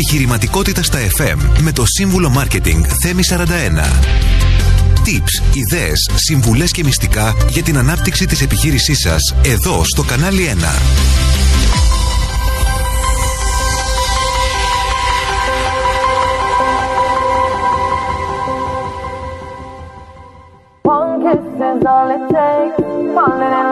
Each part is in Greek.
Επιχειρηματικότητα στα FM με το σύμβουλο Μάρκετινγκ Θέμη 41. Tips, ιδέες, συμβουλές και μυστικά για την ανάπτυξη της επιχείρησής σας εδώ στο κανάλι 1. One kiss is all it takes. Falling in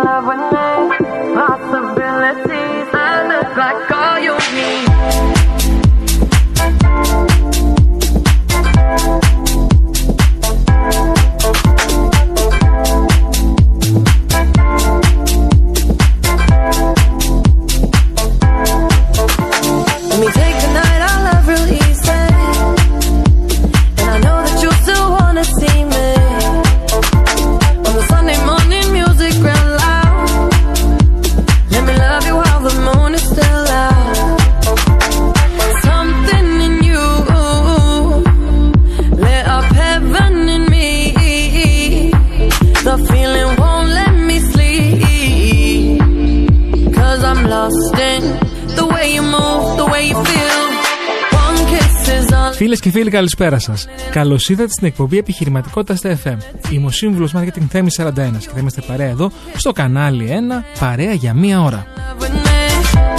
φίλοι, καλησπέρα σας. Καλώς ήρθατε στην εκπομπή Επιχειρηματικότητας στα FM. Είμαι ο σύμβουλος Marketing Θέμης 41 και θα είμαστε παρέα εδώ στο κανάλι 1, παρέα για μία ώρα. with me.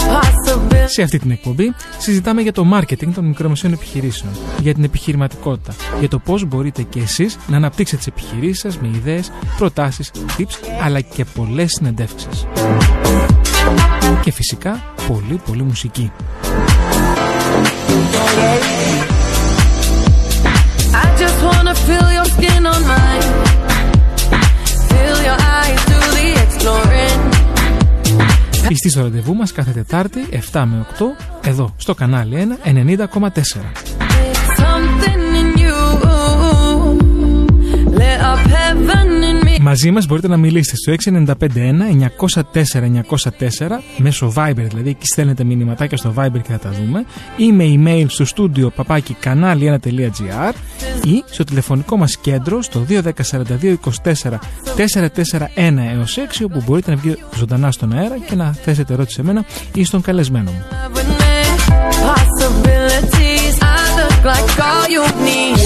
Possibility. Σε αυτή την εκπομπή συζητάμε για το marketing των μικρομεσαίων επιχειρήσεων, για την επιχειρηματικότητα, για το πώς μπορείτε και εσείς να αναπτύξετε τις επιχειρήσεις σας με ιδέες, προτάσεις, tips αλλά και πολλές συνεντεύξεις. Και φυσικά πολύ πολύ μουσική. Είστε στο ραντεβού μας κάθε Τετάρτη 7 με 8, εδώ στο κανάλι 1-90,4. Μαζί μας μπορείτε να μιλήσετε στο 6951-904-904 μέσω Viber δηλαδή, εκεί στέλνετε μηνυματάκια στο Viber και θα τα δούμε ή με email στο στούντιο παπάκι κανάλι1.gr ή στο τηλεφωνικό μας κέντρο στο 210 42 24 441 έως 6 όπου μπορείτε να βγείτε ζωντανά στον αέρα και να θέσετε ερώτηση σε μένα ή στον καλεσμένο μου. Like all you need.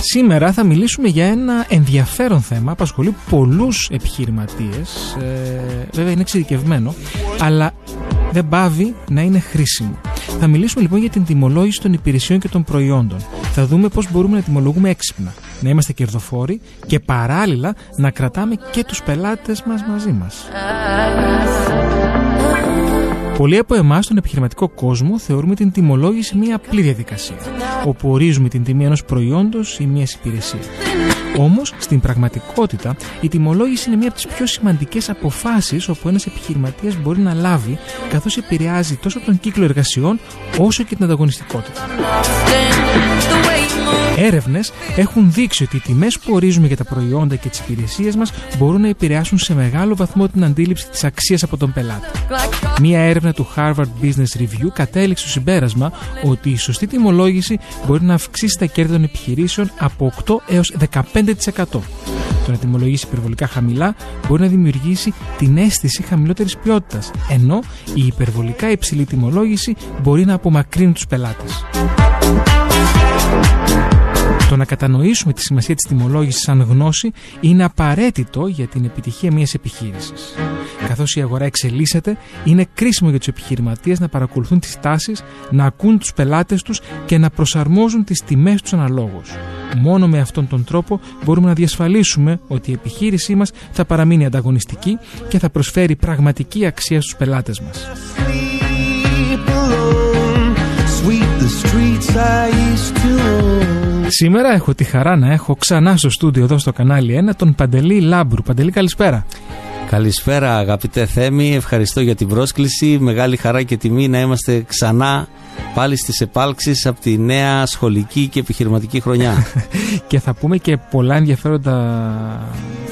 Σήμερα θα μιλήσουμε για ένα ενδιαφέρον θέμα, απασχολεί πολλούς επιχειρηματίες, ε, βέβαια είναι εξειδικευμένο, αλλά δεν πάβει να είναι χρήσιμο. Θα μιλήσουμε λοιπόν για την τιμολόγηση των υπηρεσιών και των προϊόντων. Θα δούμε πώς μπορούμε να τιμολογούμε έξυπνα, να είμαστε κερδοφόροι και παράλληλα να κρατάμε και τους πελάτες μας μαζί μας. Πολλοί από εμάς στον επιχειρηματικό κόσμο θεωρούμε την τιμολόγηση μια απλή διαδικασία, όπου ορίζουμε την τιμή ενός προϊόντος ή μιας υπηρεσίας. Όμως, στην πραγματικότητα, η τιμολόγηση είναι μία από τις πιο σημαντικές αποφάσεις όπου ένας επιχειρηματίας μπορεί να λάβει, καθώς επηρεάζει τόσο τον κύκλο εργασιών όσο και την ανταγωνιστικότητα. The way you move. Έρευνες έχουν δείξει ότι οι τιμές που ορίζουμε για τα προϊόντα και τις υπηρεσίες μας μπορούν να επηρεάσουν σε μεγάλο βαθμό την αντίληψη της αξίας από τον πελάτη. Like Μία έρευνα του Harvard Business Review κατέληξε στο συμπέρασμα ότι η σωστή τιμολόγηση μπορεί να αυξήσει τα κέρδη των επιχειρήσεων από 8 έως 15%. Το να τιμολογήσει υπερβολικά χαμηλά μπορεί να δημιουργήσει την αίσθηση χαμηλότερης ποιότητας, ενώ η υπερβολικά υψηλή τιμολόγηση μπορεί να απομακρύνει τους πελάτες. Το να κατανοήσουμε τη σημασία της τιμολόγησης σαν γνώση είναι απαραίτητο για την επιτυχία μιας επιχείρησης. Καθώς η αγορά εξελίσσεται, είναι κρίσιμο για τους επιχειρηματίες να παρακολουθούν τις τάσεις, να ακούν τους πελάτες τους και να προσαρμόζουν τις τιμές τους αναλόγως. Μόνο με αυτόν τον τρόπο μπορούμε να διασφαλίσουμε ότι η επιχείρησή μας θα παραμείνει ανταγωνιστική και θα προσφέρει πραγματική αξία στους πελάτες μας. sleep alone. Sweep the streets I used to own. Σήμερα έχω τη χαρά να έχω ξανά στο στούντιο εδώ στο κανάλι 1 τον Παντελή Λάμπρου. Παντελή, καλησπέρα. Καλησπέρα αγαπητέ Θέμη, ευχαριστώ για την πρόσκληση. Μεγάλη χαρά και τιμή να είμαστε ξανά πάλι στις επάλξεις από τη νέα σχολική και επιχειρηματική χρονιά. και θα πούμε και πολλά ενδιαφέροντα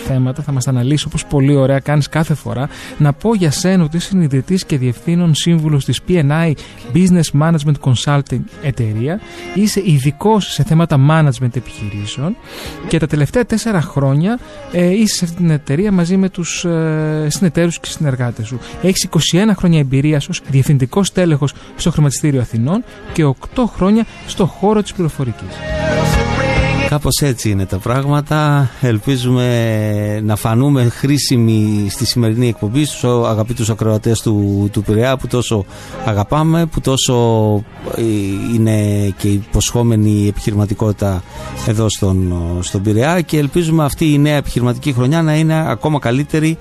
θέματα. Θα μας τα αναλύσει όπως πολύ ωραία κάνεις κάθε φορά. Να πω για σένα ότι είσαι ιδρυτή και διευθύνων σύμβουλος της PNI Business Management Consulting εταιρεία. Είσαι ειδικός σε θέματα management επιχειρήσεων και τα τελευταία τέσσερα χρόνια ε, είσαι σε αυτή την εταιρεία μαζί με τους ε, συνεταίρους και συνεργάτες σου. Έχεις 21 χρόνια εμπειρίας ως διευθυντικός τέλεχο στο Χρηματιστήριο Αθηνών και 8 χρόνια στο χώρο της πληροφορικής. Κάπως έτσι είναι τα πράγματα. Ελπίζουμε να φανούμε χρήσιμοι στη σημερινή εκπομπή στους αγαπητούς ακροατές του, του Πειραιά που τόσο αγαπάμε, που τόσο ε, είναι και υποσχόμενη επιχειρηματικότητα εδώ στον, στον Πειραιά και ελπίζουμε αυτή η νέα επιχειρηματική χρονιά να είναι ακόμα καλύτερη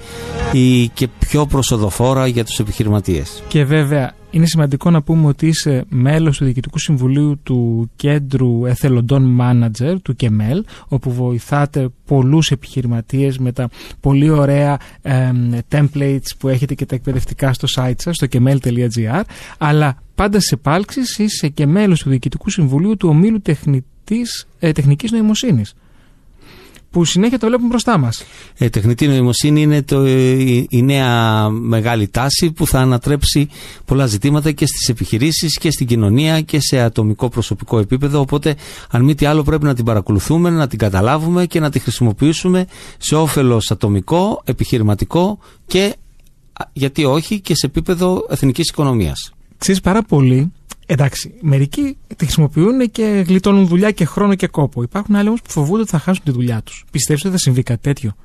και πιο προσοδοφόρα για τους επιχειρηματίες. Και βέβαια είναι σημαντικό να πούμε ότι είσαι μέλος του Διοικητικού Συμβουλίου του Κέντρου Εθελοντών Manager, του ΚΕΜΕΛ, όπου βοηθάτε πολλούς επιχειρηματίες με τα πολύ ωραία ε, templates που έχετε και τα εκπαιδευτικά στο site σας, στο kemel.gr, αλλά πάντα σε πάλξεις είσαι και μέλος του Διοικητικού Συμβουλίου του Ομίλου Τεχνητής, ε, Τεχνικής Νοημοσύνης που συνέχεια το βλέπουμε μπροστά μας. Ε, τεχνητή νοημοσύνη είναι το, η, η, νέα μεγάλη τάση που θα ανατρέψει πολλά ζητήματα και στις επιχειρήσεις και στην κοινωνία και σε ατομικό προσωπικό επίπεδο. Οπότε, αν μη τι άλλο, πρέπει να την παρακολουθούμε, να την καταλάβουμε και να τη χρησιμοποιήσουμε σε όφελος ατομικό, επιχειρηματικό και γιατί όχι και σε επίπεδο εθνικής οικονομίας. Ξέρεις πάρα πολύ Εντάξει, μερικοί τη χρησιμοποιούν και γλιτώνουν δουλειά και χρόνο και κόπο. Υπάρχουν άλλοι όμως που φοβούνται ότι θα χάσουν τη δουλειά τους. Πιστεύει ότι θα συμβεί κάτι τέτοιο.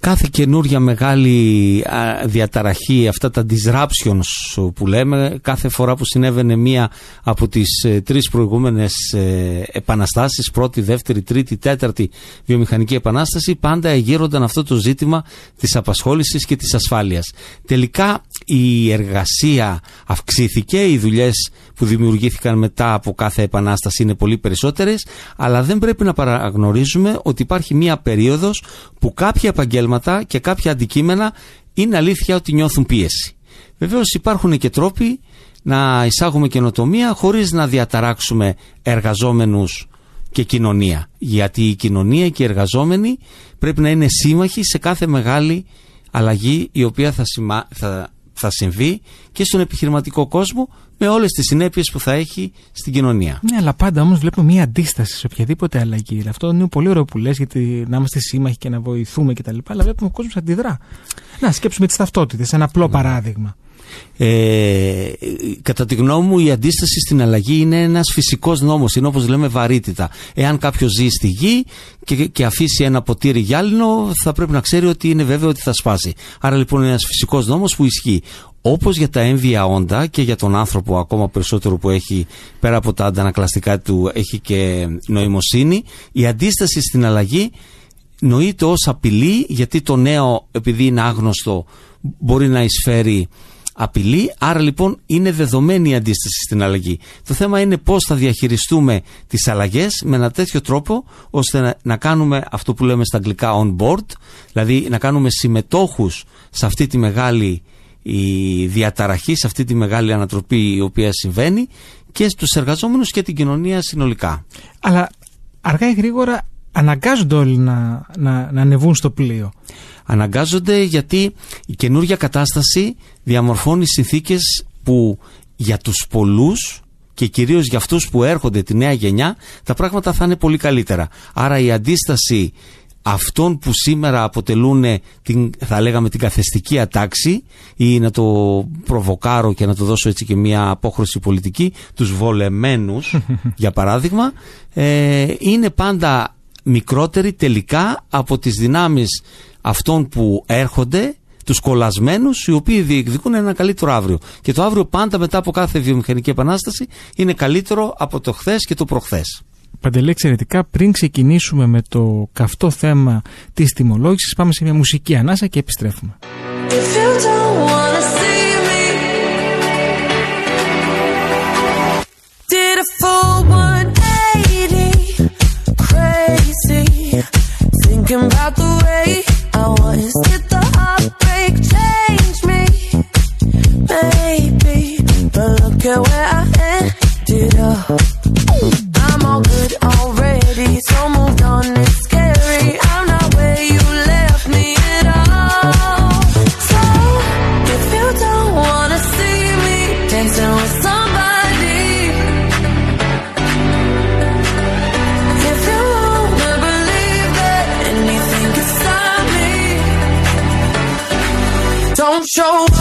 Κάθε καινούρια μεγάλη διαταραχή, αυτά τα disruptions που λέμε, κάθε φορά που συνέβαινε μία από τις ε, τρεις προηγούμενες ε, επαναστάσεις, πρώτη, δεύτερη, τρίτη, τέταρτη βιομηχανική επανάσταση, πάντα εγείρονταν αυτό το ζήτημα της απασχόλησης και της ασφάλειας. Τελικά η εργασία αυξήθηκε, οι δουλειές που δημιουργήθηκαν μετά από κάθε επανάσταση είναι πολύ περισσότερες, αλλά δεν πρέπει να παραγνωρίζουμε ότι υπάρχει μία περίοδος που κάποια επαγγέλματα και κάποια αντικείμενα είναι αλήθεια ότι νιώθουν πίεση. Βεβαίως υπάρχουν και τρόποι να εισάγουμε καινοτομία χωρίς να διαταράξουμε εργαζόμενους και κοινωνία. Γιατί η κοινωνία και οι εργαζόμενοι πρέπει να είναι σύμμαχοι σε κάθε μεγάλη αλλαγή η οποία θα, θα θα συμβεί και στον επιχειρηματικό κόσμο με όλες τις συνέπειες που θα έχει στην κοινωνία. Ναι, αλλά πάντα όμως βλέπουμε μια αντίσταση σε οποιαδήποτε αλλαγή. Αυτό είναι πολύ ωραίο που λες γιατί να είμαστε σύμμαχοι και να βοηθούμε κτλ. Αλλά βλέπουμε ο κόσμος αντιδρά. Να σκέψουμε τις ταυτότητες, ένα απλό ναι. παράδειγμα. Ε, κατά τη γνώμη μου η αντίσταση στην αλλαγή είναι ένας φυσικός νόμος, είναι όπως λέμε βαρύτητα. Εάν κάποιος ζει στη γη και, και αφήσει ένα ποτήρι γυάλινο θα πρέπει να ξέρει ότι είναι βέβαιο ότι θα σπάσει. Άρα λοιπόν είναι ένας φυσικός νόμος που ισχύει. Όπως για τα έμβια όντα και για τον άνθρωπο ακόμα περισσότερο που έχει πέρα από τα αντανακλαστικά του έχει και νοημοσύνη, η αντίσταση στην αλλαγή νοείται ως απειλή γιατί το νέο επειδή είναι άγνωστο μπορεί να εισφέρει απειλή, άρα λοιπόν είναι δεδομένη η αντίσταση στην αλλαγή. Το θέμα είναι πώς θα διαχειριστούμε τις αλλαγές με ένα τέτοιο τρόπο ώστε να, κάνουμε αυτό που λέμε στα αγγλικά on board, δηλαδή να κάνουμε συμμετόχους σε αυτή τη μεγάλη η διαταραχή, σε αυτή τη μεγάλη ανατροπή η οποία συμβαίνει και στους εργαζόμενους και την κοινωνία συνολικά. Αλλά αργά ή γρήγορα αναγκάζονται όλοι να, να, να ανεβούν στο πλοίο. Αναγκάζονται γιατί η καινούργια κατάσταση διαμορφώνει συνθήκες που για τους πολλούς και κυρίως για αυτούς που έρχονται τη νέα γενιά τα πράγματα θα είναι πολύ καλύτερα. Άρα η αντίσταση αυτών που σήμερα αποτελούν την, θα λέγαμε την καθεστική ατάξη ή να το προβοκάρω και να το δώσω έτσι και μια απόχρωση πολιτική τους βολεμένους για παράδειγμα ε, είναι πάντα μικρότερη τελικά από τις δυνάμεις αυτών που έρχονται τους κολλασμένους, οι οποίοι διεκδικούν ένα καλύτερο αύριο. Και το αύριο πάντα μετά από κάθε βιομηχανική επανάσταση είναι καλύτερο από το χθες και το προχθές. Παντελή, εξαιρετικά. Πριν ξεκινήσουμε με το καυτό θέμα της τιμολόγησης, πάμε σε μια μουσική ανάσα και επιστρέφουμε. Thinking about the way I was. Did the heartbreak change me? Maybe, but look at where I ended up. I'm all good already, so moved on. It's scary. I'm not where you left me at all. So if you don't wanna see me dancing with somebody. If you wanna believe that anything can stop me don't show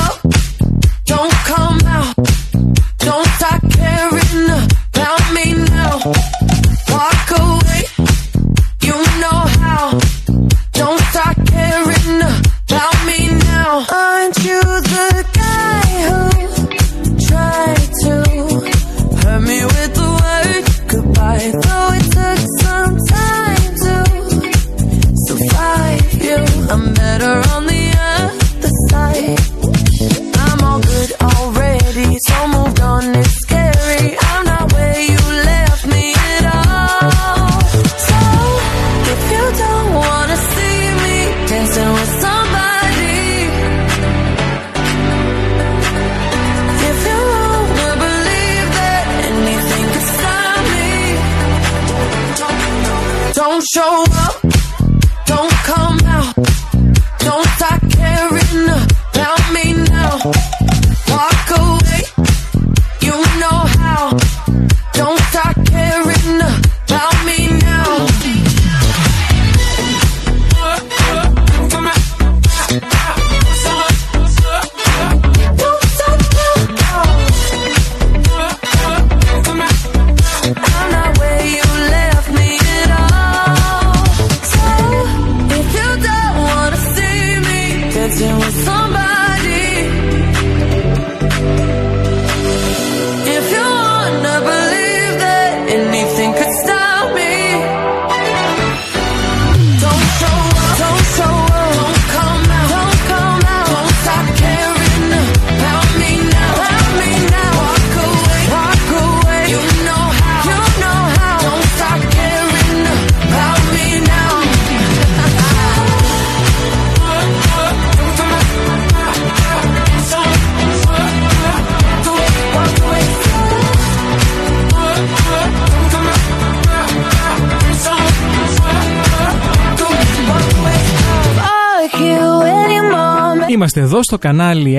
mom. Είμαστε εδώ στο κανάλι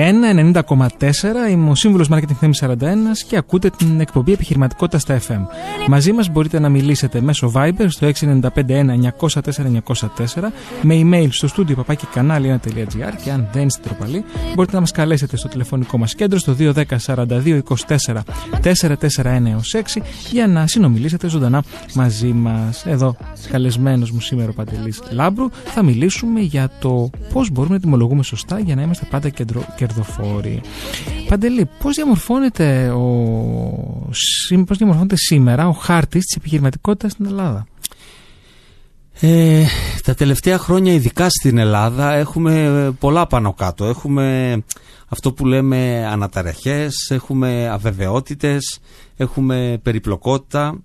1 90,4. Είμαι ο σύμβουλος Marketing Θέμης 41 και ακούτε την εκπομπή Επιχειρηματικότητας στα FM. Μαζί μας μπορείτε να μιλήσετε μέσω Viber στο 6951 904 904 με email στο στούντιο παπάκι κανάλι1.gr και αν δεν είστε τροπαλοί μπορείτε να μας καλέσετε στο τηλεφωνικό μας κέντρο στο 210 42 24 441 έως 6 για να συνομιλήσετε ζωντανά μαζί μας. Εδώ, καλεσμένος μου σήμερα ο Παντελής Λάμπρου, θα μιλήσουμε για το πώς μπορούμε να τιμολογούμε σωστά για να είμαστε πάντα κεντρο, κερδοφόροι. Παντελή, πώς διαμορφώνεται, ο, σή- πώς διαμορφώνεται σήμερα ο χάρτης της επιχειρηματικότητας στην Ελλάδα; Ε, τα τελευταία χρόνια, ειδικά στην Ελλάδα, έχουμε ε, πολλά πάνω κάτω. Έχουμε αυτό που λέμε αναταραχές, έχουμε αβεβαιότητες, έχουμε περιπλοκότητα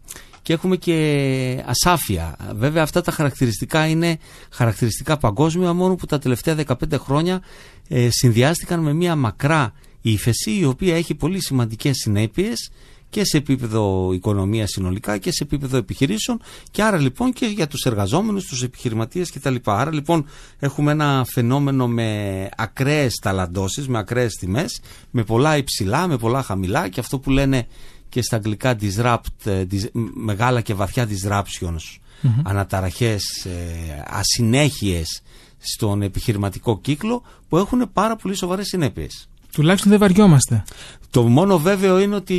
και έχουμε και ασάφεια. Βέβαια αυτά τα χαρακτηριστικά είναι χαρακτηριστικά παγκόσμια, μόνο που τα τελευταία 15 χρόνια ε, συνδυάστηκαν με μια μακρά ύφεση η οποία έχει πολύ σημαντικές συνέπειες και σε επίπεδο οικονομίας συνολικά και σε επίπεδο επιχειρήσεων και άρα λοιπόν και για τους εργαζόμενους, τους επιχειρηματίες κτλ. Άρα λοιπόν έχουμε ένα φαινόμενο με ακραίες ταλαντώσεις, με ακραίες τιμές, με πολλά υψηλά, με πολλά χαμηλά και αυτό που λένε και στα αγγλικά disrupt, ε, dis- μεγάλα και βαθιά disruptions, αναταραχές, ε, ασυνέχειες στον επιχειρηματικό κύκλο που έχουν πάρα πολύ σοβαρές συνέπειες. Τουλάχιστον δεν βαριόμαστε. Το μόνο βέβαιο είναι ότι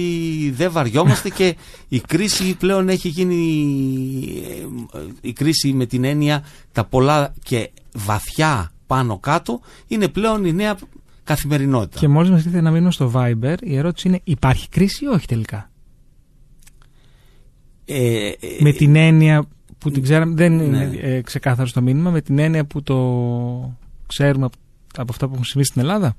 δεν βαριόμαστε και η κρίση πλέον έχει γίνει ε, η κρίση με την έννοια τα πολλά και βαθιά πάνω κάτω είναι πλέον η νέα καθημερινότητα. Και μόλις μας ήρθε να μείνουμε στο Viber, η ερώτηση είναι: Υπάρχει κρίση ή όχι τελικά; Ε, ε, με την έννοια που την ξέραμε, δεν ναι. είναι ε, ξεκάθαρο το μήνυμα, με την έννοια που το ξέρουμε από, από αυτά που έχουν συμβεί στην Ελλάδα;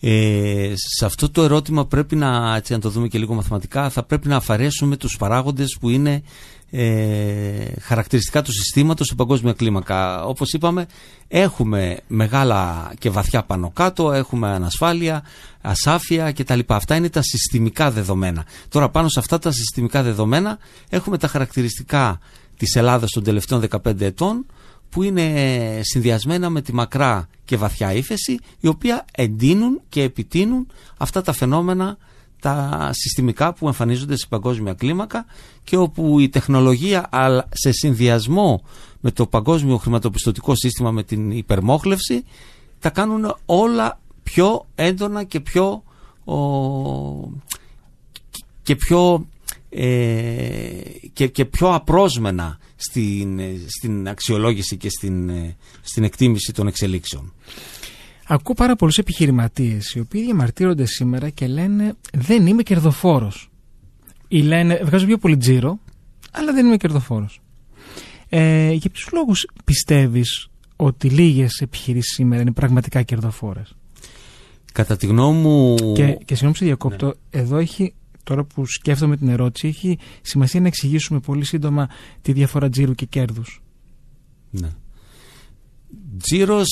Ε, σε αυτό το ερώτημα πρέπει να, έτσι, να το δούμε και λίγο μαθηματικά, θα πρέπει να αφαιρέσουμε τους παράγοντες που είναι ε, χαρακτηριστικά του συστήματος σε παγκόσμια κλίμακα. Όπως είπαμε, έχουμε μεγάλα και βαθιά πάνω κάτω, έχουμε ανασφάλεια, ασάφεια κτλ. Αυτά είναι τα συστημικά δεδομένα. Τώρα πάνω σε αυτά τα συστημικά δεδομένα έχουμε τα χαρακτηριστικά της Ελλάδας των τελευταίων 15 ετών, που είναι συνδυασμένα με τη μακρά και βαθιά ύφεση, η οποία εντείνουν και επιτείνουν αυτά τα φαινόμενα τα συστημικά που εμφανίζονται σε παγκόσμια κλίμακα και όπου η τεχνολογία αλλά σε συνδυασμό με το παγκόσμιο χρηματοπιστωτικό σύστημα με την υπερμόχλευση τα κάνουν όλα πιο έντονα και πιο, ο, και πιο, ε, και, και πιο απρόσμενα στην, ε, στην αξιολόγηση και στην, ε, στην εκτίμηση των εξελίξεων. Ακούω πάρα πολλούς επιχειρηματίες οι οποίοι διαμαρτύρονται σήμερα και λένε δεν είμαι κερδοφόρος. Ή λένε βγάζω πιο πολύ τζίρο, αλλά δεν είμαι κερδοφόρος. Ε, για ποιους λόγους πιστεύεις ότι λίγες επιχειρήσεις σήμερα είναι πραγματικά κερδοφόρες; Κατά τη γνώμη μου... Και, και συγγνώμη σε διακόπτω, εδώ έχει, τώρα που σκέφτομαι την ερώτηση, έχει σημασία να εξηγήσουμε πολύ σύντομα τη διαφορά τζίρου και κέρδους. Ναι. Τζίρος,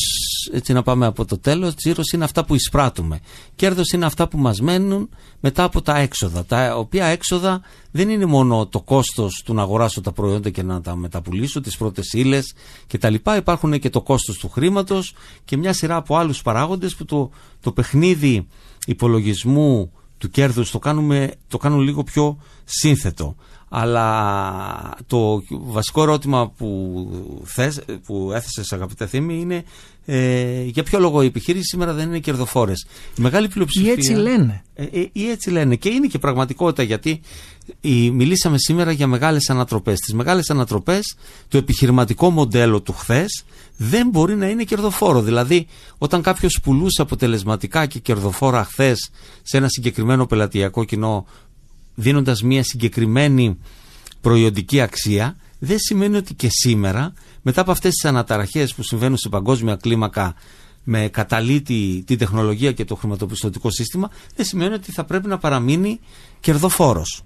έτσι να πάμε από το τέλος, τζίρος είναι αυτά που εισπράττουμε. Κέρδος είναι αυτά που μας μένουν μετά από τα έξοδα. Τα οποία έξοδα δεν είναι μόνο το κόστος του να αγοράσω τα προϊόντα και να τα μεταπουλήσω, τις πρώτες ύλες και τα λοιπά. Υπάρχουν και το κόστος του χρήματος και μια σειρά από άλλους παράγοντες που το, το παιχνίδι υπολογισμού του κέρδους το, κάνουμε, το κάνουν λίγο πιο σύνθετο αλλά το βασικό ερώτημα που, θες, που έθεσες αγαπητέ Θήμη είναι ε, για ποιο λόγο οι επιχείρησει σήμερα δεν είναι κερδοφόρες. Η μεγάλη πλειοψηφία... Ή έτσι λένε. Ε, ε, ή έτσι λένε και είναι και πραγματικότητα γιατί η, μιλήσαμε σήμερα για μεγάλες ανατροπές. Τις μεγάλες ανατροπές το επιχειρηματικό μοντέλο του χθες δεν μπορεί να είναι κερδοφόρο. Δηλαδή όταν κάποιος πουλούσε αποτελεσματικά και κερδοφόρα χθες σε ένα συγκεκριμένο πελατειακό κοινό δίνοντας μια συγκεκριμένη προϊόντική αξία δεν σημαίνει ότι και σήμερα μετά από αυτές τις αναταραχές που συμβαίνουν σε παγκόσμια κλίμακα με καταλήτη τη τεχνολογία και το χρηματοπιστωτικό σύστημα δεν σημαίνει ότι θα πρέπει να παραμείνει κερδοφόρος.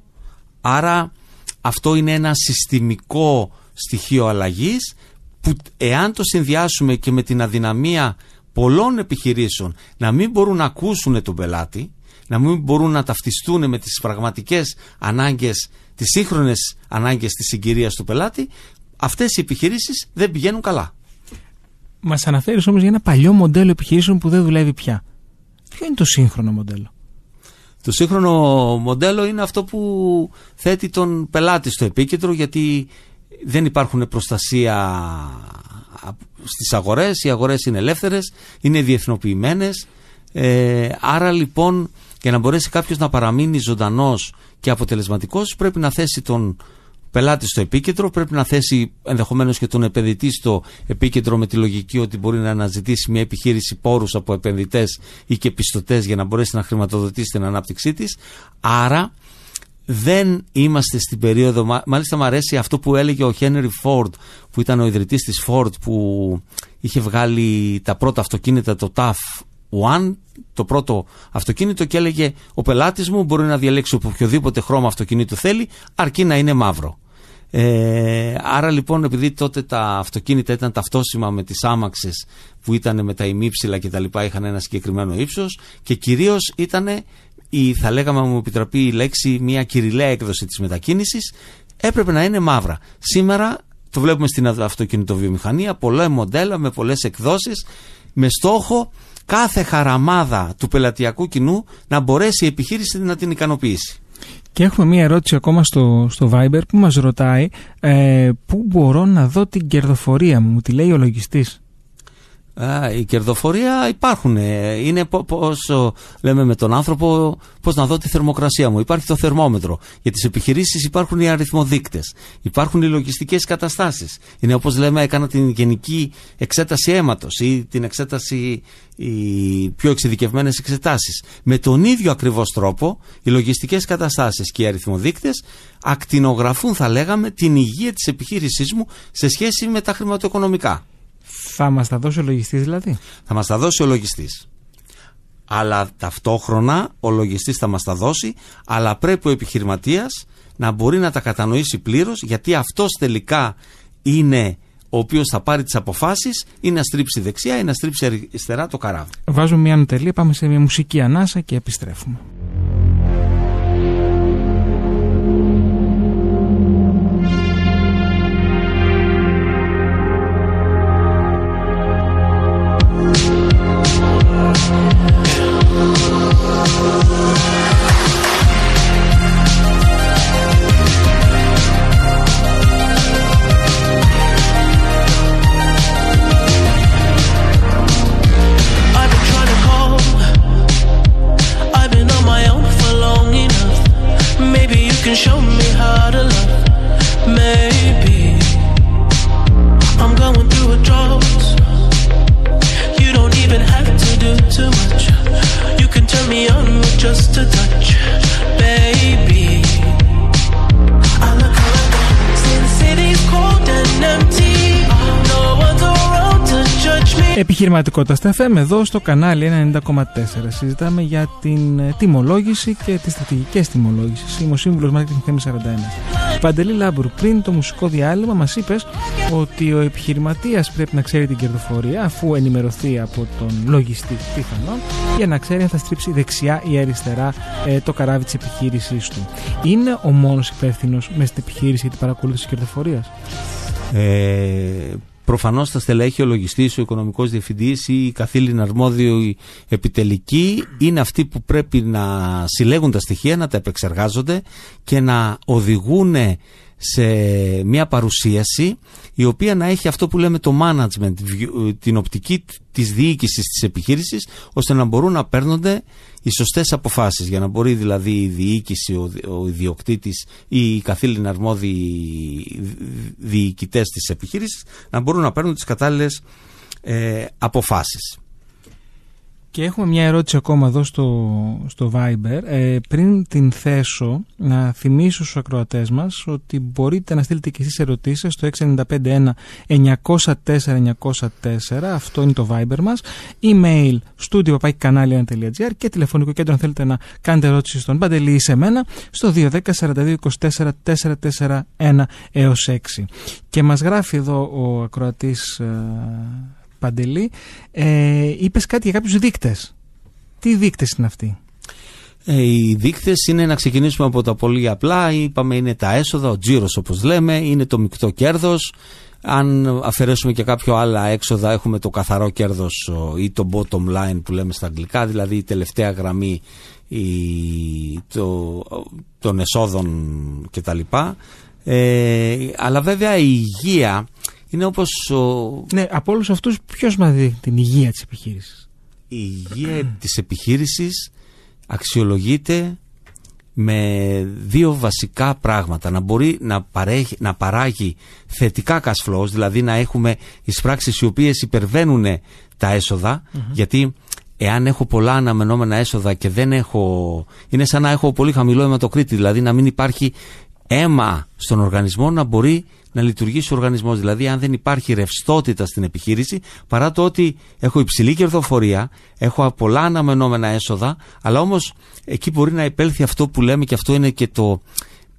Άρα αυτό είναι ένα συστημικό στοιχείο αλλαγής που εάν το συνδυάσουμε και με την αδυναμία πολλών επιχειρήσεων να μην μπορούν να ακούσουν τον πελάτη να μην μπορούν να ταυτιστούν με τις πραγματικές ανάγκες, τις σύγχρονες ανάγκες της συγκυρίας του πελάτη, αυτές οι επιχειρήσεις δεν πηγαίνουν καλά. Μας αναφέρεις όμως για ένα παλιό μοντέλο επιχειρήσεων που δεν δουλεύει πια. Ποιο είναι το σύγχρονο μοντέλο; Το σύγχρονο μοντέλο είναι αυτό που θέτει τον πελάτη στο επίκεντρο γιατί δεν υπάρχουν προστασία στις αγορές, οι αγορές είναι ελεύθερες, είναι διεθνοποιημένες, ε, άρα λοιπόν για να μπορέσει κάποιος να παραμείνει ζωντανός και αποτελεσματικός, πρέπει να θέσει τον πελάτη στο επίκεντρο, πρέπει να θέσει ενδεχομένως και τον επενδυτή στο επίκεντρο με τη λογική ότι μπορεί να αναζητήσει μια επιχείρηση πόρους από επενδυτές ή και πιστωτές για να μπορέσει να χρηματοδοτήσει την ανάπτυξή της. Άρα δεν είμαστε στην περίοδο. Μάλιστα, μου αρέσει αυτό που έλεγε ο Χένρι Φόρντ, που ήταν ο ιδρυτής της Ford, που είχε βγάλει τα πρώτα αυτοκίνητα, το TAF One, το πρώτο αυτοκίνητο και έλεγε ο πελάτης μου μπορεί να διαλέξει οποιοδήποτε χρώμα αυτοκινήτου θέλει αρκεί να είναι μαύρο. Ε, άρα λοιπόν επειδή τότε τα αυτοκίνητα ήταν ταυτόσιμα με τις άμαξες που ήταν με τα ημίψηλα και τα λοιπά είχαν ένα συγκεκριμένο ύψος και κυρίως ήταν η, θα λέγαμε μου επιτραπεί η λέξη μια κυριλαία έκδοση της μετακίνησης έπρεπε να είναι μαύρα. Σήμερα το βλέπουμε στην αυτοκινητοβιομηχανία πολλά μοντέλα με πολλές εκδόσεις με στόχο κάθε χαραμάδα του πελατειακού κοινού να μπορέσει η επιχείρηση να την ικανοποιήσει. Και έχουμε μία ερώτηση ακόμα στο, στο Viber που μας ρωτάει ε, πού μπορώ να δω την κερδοφορία μου, μου τη λέει ο λογιστής. Α, η κερδοφορία υπάρχουν. Ε, είναι πόσο λέμε με τον άνθρωπο, πώς να δω τη θερμοκρασία μου. Υπάρχει το θερμόμετρο. Για τις επιχειρήσεις υπάρχουν οι αριθμοδείκτες. Υπάρχουν οι λογιστικές καταστάσεις. Είναι όπως λέμε, έκανα την γενική εξέταση αίματος ή την εξέταση, οι πιο εξειδικευμένες εξετάσεις. Με τον ίδιο ακριβώς τρόπο, οι λογιστικές καταστάσεις και οι αριθμοδείκτες ακτινογραφούν, θα λέγαμε, την υγεία της επιχείρησής μου σε σχέση με τα χρηματοοικονομικά. Θα μας τα δώσει ο λογιστής δηλαδή; Θα μας τα δώσει ο λογιστής. Αλλά ταυτόχρονα ο λογιστής θα μας τα δώσει, αλλά πρέπει ο επιχειρηματίας να μπορεί να τα κατανοήσει πλήρως, γιατί αυτός τελικά είναι ο οποίος θα πάρει τις αποφάσεις ή να στρίψει δεξιά ή να στρίψει αριστερά το καράβι. Βάζουμε μια νοτελή, πάμε σε μια μουσική ανάσα και επιστρέφουμε. Επιχειρηματικότητα στα FM εδώ στο κανάλι 90,4. Συζητάμε για την ε, τιμολόγηση και τις στρατηγικές τιμολόγηση. Είμαι ο σύμβουλος Marketing Θέμη 41. Παντελή Λάμπουρ, πριν το μουσικό διάλειμμα, μας είπες ότι ο επιχειρηματίας πρέπει να ξέρει την κερδοφορία αφού ενημερωθεί από τον λογιστή πιθανόν για να ξέρει αν θα στρίψει δεξιά ή αριστερά ε, το καράβι της επιχείρησής του. Είναι ο μόνος υπεύθυνος μες στην επιχείρηση για την παρακολούθηση κερδοφορίας; Ε, Προφανώς τα στελέχη, ο λογιστής, ο οικονομικός διευθυντής ή η καθήλυνα αρμόδιο η επιτελική. Είναι αυτοί που πρέπει να συλλέγουν τα στοιχεία, να τα επεξεργάζονται και να οδηγούν σε μια παρουσίαση η οποία να έχει αυτό που λέμε το management, view, την οπτική της διοίκησης της επιχείρησης ώστε να μπορούν να παίρνονται οι σωστές αποφάσεις για να μπορεί δηλαδή η διοίκηση, ο, ο ιδιοκτήτης ή οι καθήλυνα αρμόδιοι διοικητές της επιχείρησης να μπορούν να παίρνουν τις κατάλληλες ε, αποφάσεις. Και έχουμε μια ερώτηση ακόμα εδώ στο, στο Viber. Ε, πριν την θέσω, να θυμίσω στους ακροατές μας ότι μπορείτε να στείλετε και εσείς ερωτήσεις στο 695-1 Αυτό είναι το Viber μας. Email studio.canalian.gr και τηλεφωνικό κέντρο αν θέλετε να κάνετε ερώτηση στον Παντελή ή σε μένα στο 210-4224-441 έως 6. Και μας γράφει εδώ ο ακροατής... Ε, Παντελή, ε, είπες κάτι για κάποιους δείκτες. Τι δείκτες είναι αυτοί; Ε, οι δείκτες είναι να ξεκινήσουμε από τα πολύ απλά. Είπαμε είναι τα έσοδα, ο τζίρος όπως λέμε, είναι το μεικτό κέρδος. Αν αφαιρέσουμε και κάποιο άλλα έξοδα, έχουμε το καθαρό κέρδος ή το bottom line που λέμε στα αγγλικά, δηλαδή η τελευταία γραμμή η, το, των εσόδων κτλ. Ε, αλλά βέβαια η υγεία είναι όπως... Ο... Ναι, από όλους αυτούς ποιος μας δει την υγεία της επιχείρησης; Η υγεία της επιχείρησης αξιολογείται με δύο βασικά πράγματα. Να μπορεί να, παρέχει, να παράγει θετικά cash flows, δηλαδή να έχουμε εισπράξεις οι οποίες υπερβαίνουν τα εσοδα γιατί εάν έχω πολλά αναμενόμενα έσοδα και δεν έχω... Είναι σαν να έχω πολύ χαμηλό αιματοκρίτη, δηλαδή να μην υπάρχει αίμα στον οργανισμό να μπορεί να λειτουργήσει ο οργανισμός. Δηλαδή, αν δεν υπάρχει ρευστότητα στην επιχείρηση, παρά το ότι έχω υψηλή κερδοφορία, έχω πολλά αναμενόμενα έσοδα, αλλά όμως εκεί μπορεί να επέλθει αυτό που λέμε και αυτό είναι και το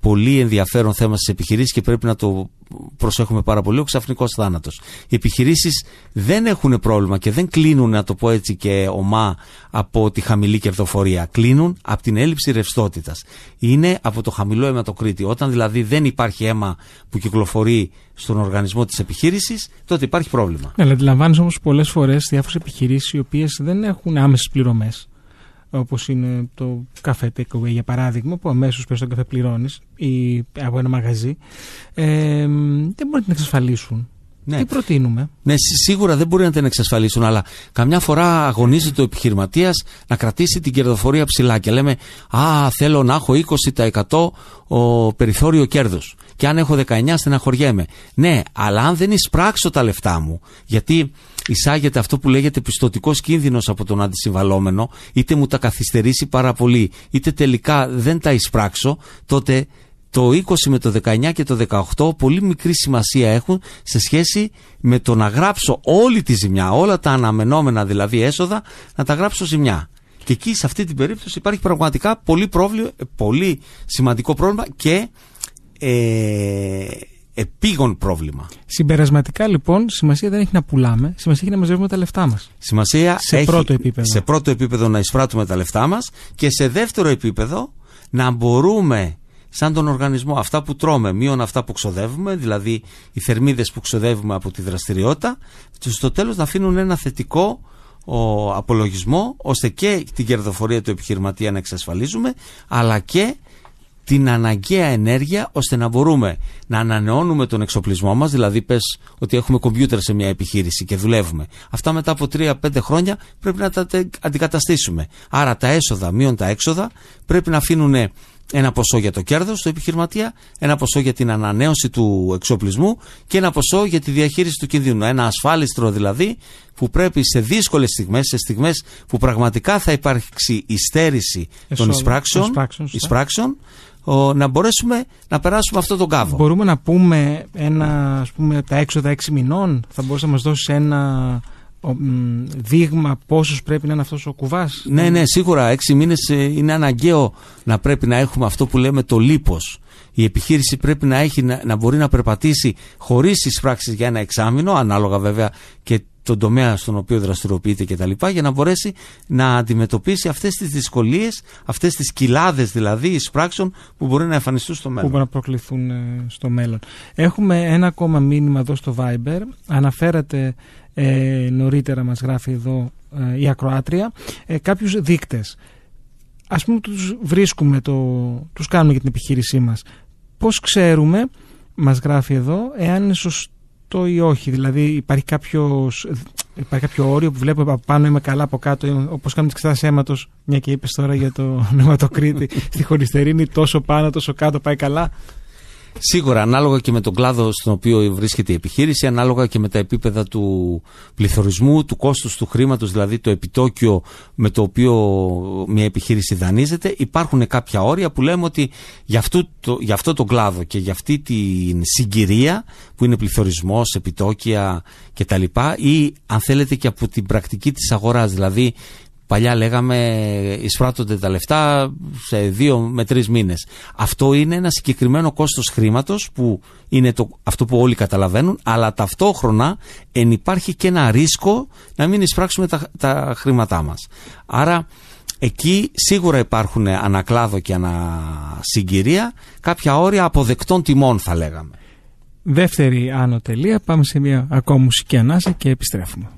πολύ ενδιαφέρον θέμα στις επιχειρήσεις και πρέπει να το προσέχουμε πάρα πολύ, ο ξαφνικός θάνατος. Οι επιχειρήσεις δεν έχουν πρόβλημα και δεν κλείνουν, να το πω έτσι και ομά, από τη χαμηλή κερδοφορία. Κλείνουν από την έλλειψη ρευστότητας. Είναι από το χαμηλό αιματοκρίτη. Όταν δηλαδή δεν υπάρχει αίμα που κυκλοφορεί στον οργανισμό της επιχείρησης, τότε υπάρχει πρόβλημα. Ναι, αλλά αντιλαμβάνει όμως πολλές φορές διάφορες επιχειρήσεις οι οποίες δεν έχουν άμεσες πληρωμές όπως είναι το καφέ takeaway για παράδειγμα, που αμέσως πέρα στον καφέ πληρώνεις ή από ένα μαγαζί, ε, δεν μπορεί να την εξασφαλίσουν. Ναι. Τι προτείνουμε; Ναι, σί- σίγουρα δεν μπορεί να την εξασφαλίσουν, αλλά καμιά φορά αγωνίζεται ο επιχειρηματίας να κρατήσει την κερδοφορία ψηλά. Και λέμε, Α, θέλω να έχω 20% ο περιθώριο κέρδο. Και αν έχω 19, στεναχωριέμαι. Ναι, αλλά αν δεν εισπράξω τα λεφτά μου, γιατί εισάγεται αυτό που λέγεται πιστοτικός κίνδυνος από τον αντισυμβαλόμενο, είτε μου τα καθυστερήσει πάρα πολύ, είτε τελικά δεν τα εισπράξω, τότε το 20 με το 19 και το 18 πολύ μικρή σημασία έχουν σε σχέση με το να γράψω όλη τη ζημιά, όλα τα αναμενόμενα δηλαδή έσοδα, να τα γράψω ζημιά. Και εκεί σε αυτή την περίπτωση υπάρχει πραγματικά πολύ, πρόβλημα, πολύ σημαντικό πρόβλημα και ε, επίγον πρόβλημα. Συμπερασματικά λοιπόν, σημασία δεν έχει να πουλάμε, σημασία έχει να μαζεύουμε τα λεφτά μας. Σημασία Σε έχει πρώτο επίπεδο. σε πρώτο επίπεδο να εισπράττουμε τα λεφτά μας και σε δεύτερο επίπεδο να μπορούμε σαν τον οργανισμό αυτά που τρώμε μείον αυτά που ξοδεύουμε, δηλαδή οι θερμίδες που ξοδεύουμε από τη δραστηριότητα, και στο τέλος να αφήνουν ένα θετικό ο, απολογισμό ώστε και την κερδοφορία του επιχειρηματία να εξασφαλίζουμε αλλά και την αναγκαία ενέργεια ώστε να μπορούμε να ανανεώνουμε τον εξοπλισμό μας, δηλαδή πες ότι έχουμε κομπιούτερ σε μια επιχείρηση και δουλεύουμε. Αυτά μετά από 3-5 χρόνια πρέπει να τα τε- αντικαταστήσουμε. Άρα τα έσοδα μείον τα έξοδα πρέπει να αφήνουν ένα ποσό για το κέρδος του επιχειρηματία, ένα ποσό για την ανανέωση του εξοπλισμού και ένα ποσό για τη διαχείριση του κινδύνου. Ένα ασφάλιστρο δηλαδή που πρέπει σε δύσκολες στιγμές, σε στιγμές που πραγματικά θα υπάρξει υστέρηση των Εσόδων, εισπράξεων, εισπράξεων, σωστά. εισπράξεων, ο, να μπορέσουμε να περάσουμε αυτό τον κάβο. Μπορούμε να πούμε ένα, ας πούμε, τα έξοδα 6 μηνών; Θα μπορούσε να μας δώσει ένα ο, μ, δείγμα πόσος πρέπει να είναι αυτός ο κουβάς; Ναι, ναι, σίγουρα. Έξι μήνες είναι αναγκαίο να πρέπει να έχουμε αυτό που λέμε το λίπος. Η επιχείρηση πρέπει να, έχει, να, να μπορεί να περπατήσει χωρίς εισπράξεις για ένα εξάμεινο, ανάλογα βέβαια και τον τομέα στον οποίο δραστηριοποιείται κτλ. για να μπορέσει να αντιμετωπίσει αυτές τις δυσκολίες, αυτές τις κοιλάδες δηλαδή εισπράξεων που μπορεί να εμφανιστούν στο που μέλλον. μπορεί να προκληθούν ε, στο μέλλον. Έχουμε ένα ακόμα μήνυμα εδώ στο Viber. Αναφέρατε ε, νωρίτερα, μας γράφει εδώ ε, η Ακροάτρια, ε, κάποιους δείκτες. Ας πούμε τους βρίσκουμε, το, τους κάνουμε για την επιχείρησή μας. Πώς ξέρουμε, μας γράφει εδώ, εάν είναι σωστό ή όχι; Δηλαδή υπάρχει κάποιος, υπάρχει κάποιο όριο που βλέπω από πάνω είμαι καλά από κάτω, είμαι- όπως κάνουμε τις εξετάσεις αίματος, μια και είπες τώρα για το νεματοκρίτη, στη χολυστερίνη τόσο πάνω τόσο κάτω πάει καλά; Σίγουρα, ανάλογα και με τον κλάδο στον οποίο βρίσκεται η επιχείρηση, ανάλογα και με τα επίπεδα του πληθωρισμού, του κόστους του χρήματος, δηλαδή το επιτόκιο με το οποίο μια επιχείρηση δανείζεται, υπάρχουν κάποια όρια που λέμε ότι για, αυτού το, για αυτό τον κλάδο και για αυτή την συγκυρία που είναι πληθωρισμός, επιτόκια κτλ. ή αν θέλετε και από την πρακτική της αγοράς, δηλαδή Παλιά λέγαμε εισπράττονται τα λεφτά σε δύο με τρεις μήνες. Αυτό είναι ένα συγκεκριμένο κόστος χρήματος που είναι το, αυτό που όλοι καταλαβαίνουν, αλλά ταυτόχρονα εν υπάρχει και ένα ρίσκο να μην εισπράξουμε τα, τα χρήματά μας. Άρα εκεί σίγουρα υπάρχουν ανακλάδο και ανασυγκυρία κάποια όρια αποδεκτών τιμών θα λέγαμε. Δεύτερη άνω τελεία, πάμε σε μια ακόμα μουσική ανάσα και επιστρέφουμε.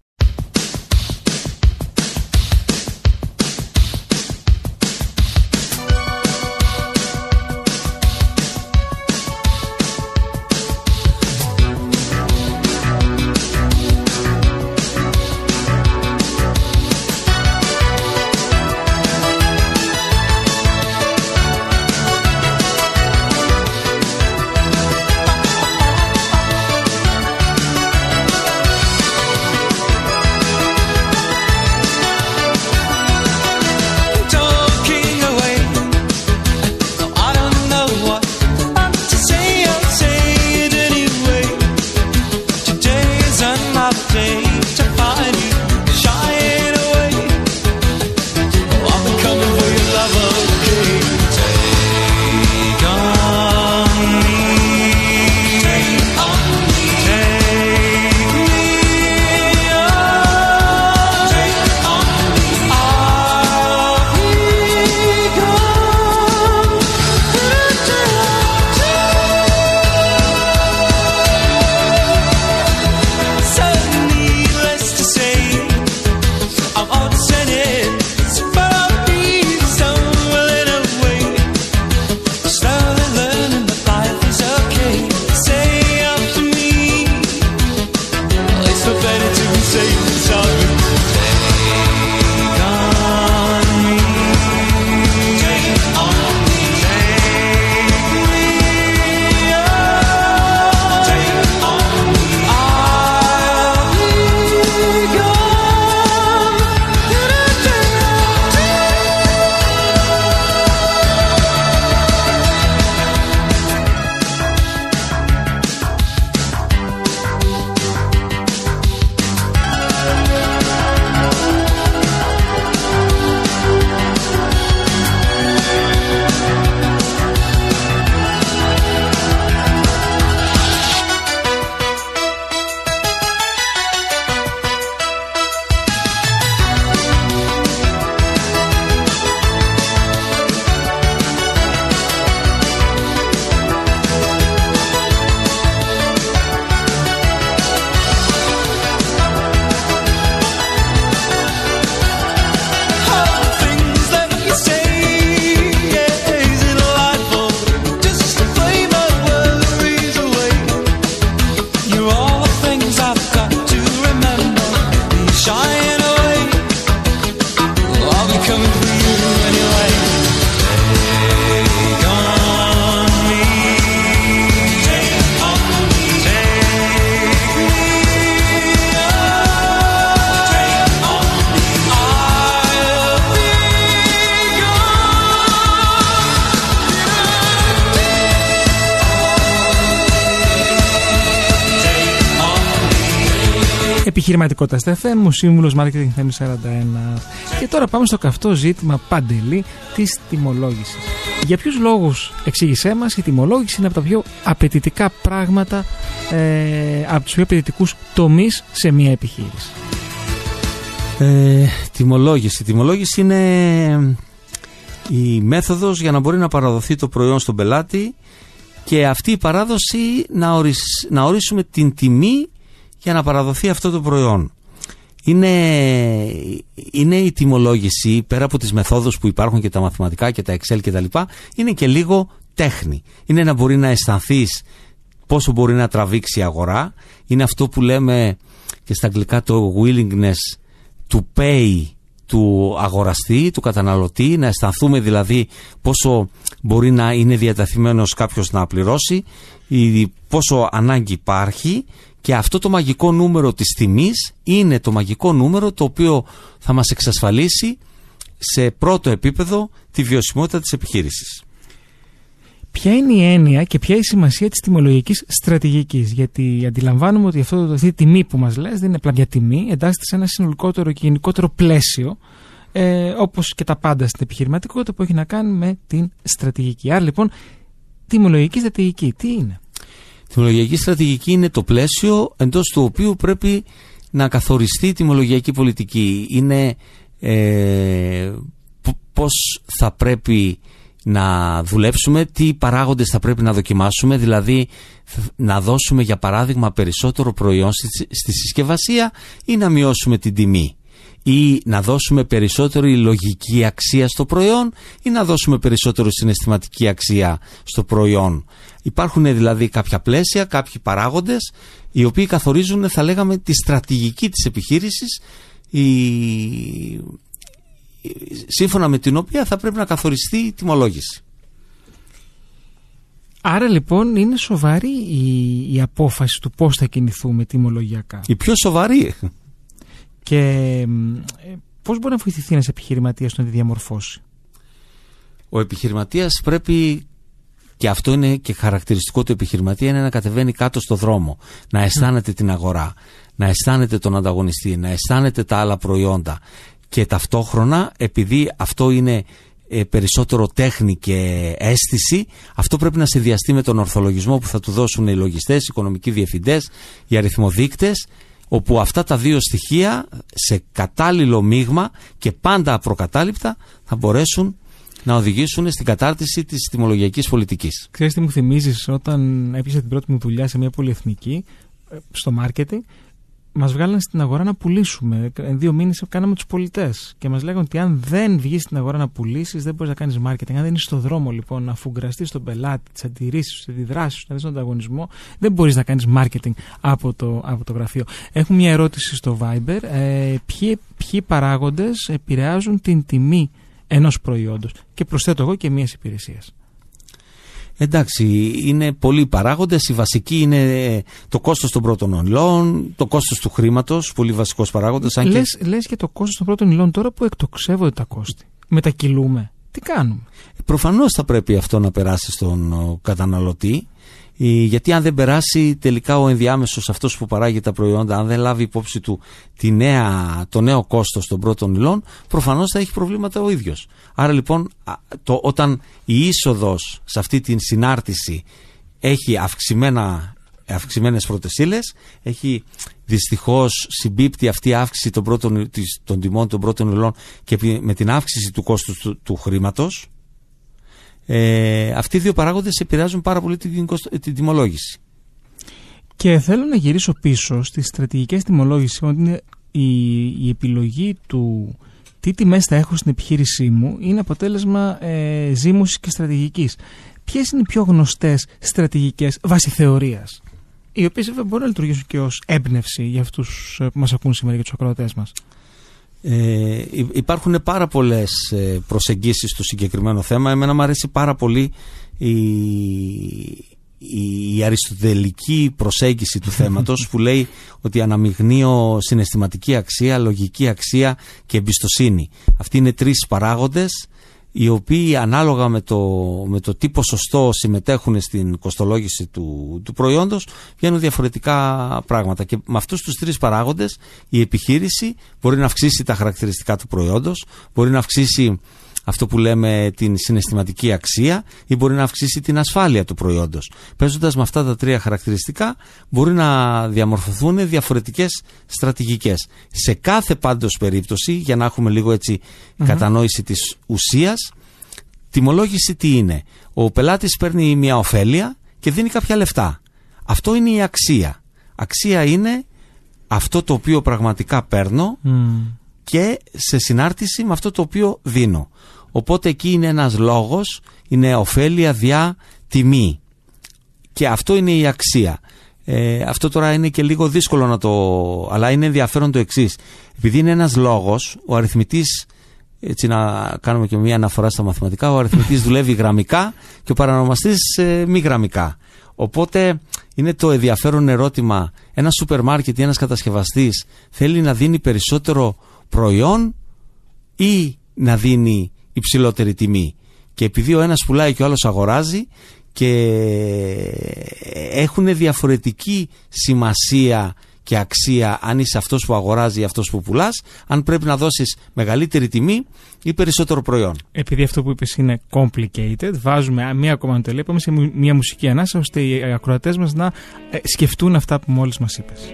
Επιχειρηματικότητα στα FM, ο σύμβουλος Marketing Θέμη 41. Και τώρα πάμε στο καυτό ζήτημα παντελή της τιμολόγησης. Για ποιους λόγους, εξήγησέ μας, η τιμολόγηση είναι από τα πιο απαιτητικά πράγματα, ε, από τους πιο απαιτητικούς τομείς σε μια επιχείρηση. Ε, τιμολόγηση. Τιμολόγηση είναι η μέθοδος για να μπορεί να παραδοθεί το προϊόν στον πελάτη και αυτή η παράδοση να, ορισ- να ορίσουμε την τιμή για να παραδοθεί αυτό το προϊόν. Είναι, είναι η τιμολόγηση πέρα από τις μεθόδους που υπάρχουν και τα μαθηματικά και τα Excel και τα λοιπά είναι και λίγο τέχνη. Είναι να μπορεί να αισθανθείς πόσο μπορεί να τραβήξει η αγορά. Είναι αυτό που λέμε και στα αγγλικά το willingness to pay του αγοραστή, του καταναλωτή, να αισθανθούμε δηλαδή πόσο μπορεί να είναι διατεθειμένος κάποιος να πληρώσει, ή πόσο ανάγκη υπάρχει και αυτό το μαγικό νούμερο της τιμής είναι το μαγικό νούμερο το οποίο θα μας εξασφαλίσει σε πρώτο επίπεδο τη βιωσιμότητα της επιχείρησης. Ποια είναι η έννοια και ποια είναι η σημασία της τιμολογικής στρατηγικής; Γιατί αντιλαμβάνομαι ότι αυτό, αυτή η τιμή που μας λες δεν είναι απλά μια τιμή, εντάσσεται σε ένα συνολικότερο και γενικότερο πλαίσιο, ε, όπως και τα πάντα στην επιχειρηματικότητα που έχει να κάνει με την στρατηγική. Άρα λοιπόν, τιμολογική στρατηγική, τι είναι; Η τιμολογιακή στρατηγική είναι το πλαίσιο εντός του οποίου πρέπει να καθοριστεί η τιμολογιακή πολιτική. Είναι ε, π- πώς θα πρέπει να δουλέψουμε, τι παράγοντες θα πρέπει να δοκιμάσουμε, δηλαδή θ- να δώσουμε για παράδειγμα περισσότερο προϊόν στη, στη συσκευασία ή να μειώσουμε την τιμή ή να δώσουμε περισσότερη λογική αξία στο προϊόν ή να δώσουμε περισσότερο συναισθηματική αξία στο προϊόν. Υπάρχουν δηλαδή κάποια πλαίσια, κάποιοι παράγοντες οι οποίοι καθορίζουν θα λέγαμε τη στρατηγική της επιχείρησης η... σύμφωνα με την οποία θα πρέπει να καθοριστεί η τιμολόγηση. Άρα λοιπόν είναι σοβαρή η, η απόφαση του πώς θα κινηθούμε τιμολογιακά. Η πιο σοβαρή. Και μ, ε, πώς μπορεί να βοηθηθεί ένας επιχειρηματίας να τη διαμορφώσει; Ο επιχειρηματίας πρέπει και αυτό είναι και χαρακτηριστικό του επιχειρηματία είναι να κατεβαίνει κάτω στο δρόμο, να αισθάνεται την αγορά, να αισθάνεται τον ανταγωνιστή, να αισθάνεται τα άλλα προϊόντα. Και ταυτόχρονα επειδή αυτό είναι ε, περισσότερο τέχνη και αίσθηση, αυτό πρέπει να συνδυαστεί με τον ορθολογισμό που θα του δώσουν οι λογιστές, οι οικονομικοί διευθυντές, οι αριθμοδείκτες, όπου αυτά τα δύο στοιχεία σε κατάλληλο μείγμα και πάντα προκατάληπτα θα μπορέσουν να οδηγήσουν στην κατάρτιση της τιμολογιακής πολιτικής. Ξέρεις τι μου θυμίζεις όταν έπιασα την πρώτη μου δουλειά σε μια πολυεθνική ε, στο μάρκετινγκ μας βγάλανε στην αγορά να πουλήσουμε. Εν δύο μήνες κάναμε τους πολιτές και μας λέγανε ότι αν δεν βγεις στην αγορά να πουλήσεις δεν μπορείς να κάνεις μάρκετινγκ. Αν δεν είσαι στο δρόμο λοιπόν να αφουγκραστείς τον πελάτη, τις αντιρρήσεις σου, τις αντιδράσεις σου, να δεις τον ανταγωνισμό δεν μπορείς να κάνεις μάρκετινγκ από το, από το γραφείο. Έχουμε μια ερώτηση στο Viber. Ε, ποιοι, ποιοι παράγοντες επηρεάζουν την τιμή ενός προϊόντος και προσθέτω εγώ και μιας υπηρεσίας. Εντάξει, είναι πολλοί παράγοντες. Η βασική είναι ε, το κόστος των πρώτων υλών, το κόστος του χρήματος, πολύ βασικός παράγοντας. Αν και Λες, λες και το κόστος των πρώτων υλών τώρα που εκτοξεύονται τα κόστη. Μετακυλούμε. Τι κάνουμε; προφανώς θα πρέπει αυτό να περάσει στον ο, καταναλωτή. Ε, Γιατί αν δεν περάσει τελικά ο ενδιάμεσος αυτός που παράγει τα προϊόντα, αν δεν λάβει υπόψη του τη νέα, το νέο κόστος των πρώτων υλών, προφανώς θα έχει προβλήματα ο ίδιος. Άρα λοιπόν α, το, όταν η είσοδος σε αυτή την συνάρτηση έχει αυξημένα, αυξημένες πρώτες ύλες, έχει δυστυχώς συμπίπτει αυτή η αύξηση των, πρώτων, της- των τιμών των πρώτων υλών και πι- με την αύξηση του κόστους του, του χρήματος, ε, αυτοί οι δύο παράγοντες επηρεάζουν πάρα πολύ την, κοστο- την τιμολόγηση. Και θέλω να γυρίσω πίσω στις στρατηγικές τιμολόγηση ότι είναι η, η επιλογή του τι τιμές θα έχω στην επιχείρησή μου είναι αποτέλεσμα ε, ζήμωσης και στρατηγικής. Ποιες είναι οι πιο γνωστές στρατηγικές βάσει θεωρίας οι οποίες βέβαια μπορούν να λειτουργήσουν και ως έμπνευση για αυτούς ε, που μας ακούν σήμερα και τους ακροατές μας; Ε, υ- υπάρχουν πάρα πολλές ε, προσεγγίσεις στο συγκεκριμένο θέμα. Εμένα μου αρέσει πάρα πολύ η, η, η αριστοτελική προσέγγιση του θέματος που λέει ότι αναμειγνύω συναισθηματική αξία, λογική αξία και εμπιστοσύνη. Αυτοί είναι τρεις παράγοντες οι οποίοι ανάλογα με το, με το τι ποσοστό συμμετέχουν στην κοστολόγηση του, του προϊόντος βγαίνουν διαφορετικά πράγματα. Και με αυτούς τους τρεις παράγοντες η επιχείρηση μπορεί να αυξήσει τα χαρακτηριστικά του προϊόντος, μπορεί να αυξήσει αυτό που λέμε την συναισθηματική αξία ή μπορεί να αυξήσει την ασφάλεια του προϊόντος. Παίζοντας με αυτά τα τρία χαρακτηριστικά μπορεί να διαμορφωθούν διαφορετικές στρατηγικές. Σε κάθε πάντως περίπτωση, για να έχουμε λίγο έτσι κατανόηση της ουσίας, τιμολόγηση τι είναι. Ο πελάτης παίρνει μια ωφέλεια και δίνει κάποια λεφτά. Αυτό είναι η αξία. Αξία είναι αυτό το οποίο πραγματικά παίρνω και σε συνάρτηση με αυτό το οποίο δίνω. Οπότε εκεί είναι ένας λόγος, είναι ωφέλεια διά τιμή. Και αυτό είναι η αξία. Ε, αυτό τώρα είναι και λίγο δύσκολο να το... αλλά είναι ενδιαφέρον το εξής. Επειδή είναι ένας λόγος, ο αριθμητής έτσι να κάνουμε και μια αναφορά στα μαθηματικά, ο αριθμητής δουλεύει γραμμικά και ο παρανομαστής ε, μη γραμμικά. Οπότε είναι το ενδιαφέρον ερώτημα, ένα σούπερ μάρκετ ή ένας κατασκευαστής θέλει να δίνει περισσότερο προϊόν ή να δίνει υψηλότερη τιμή. Και επειδή ο ένας πουλάει και ο άλλος αγοράζει και έχουν διαφορετική σημασία και αξία αν είσαι αυτός που αγοράζει ή αυτός που πουλάς, αν πρέπει να δώσεις μεγαλύτερη τιμή ή περισσότερο προϊόν. Επειδή αυτό που είπες είναι complicated, βάζουμε μία ακόμα αντελή, είπαμε σε μου- μία μουσική ανάσα, ώστε οι ακροατές μας να ε, σκεφτούν αυτά που μόλις μας είπες.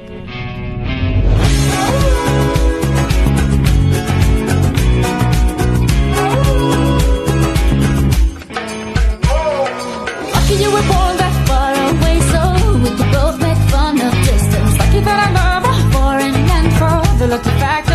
the look the fact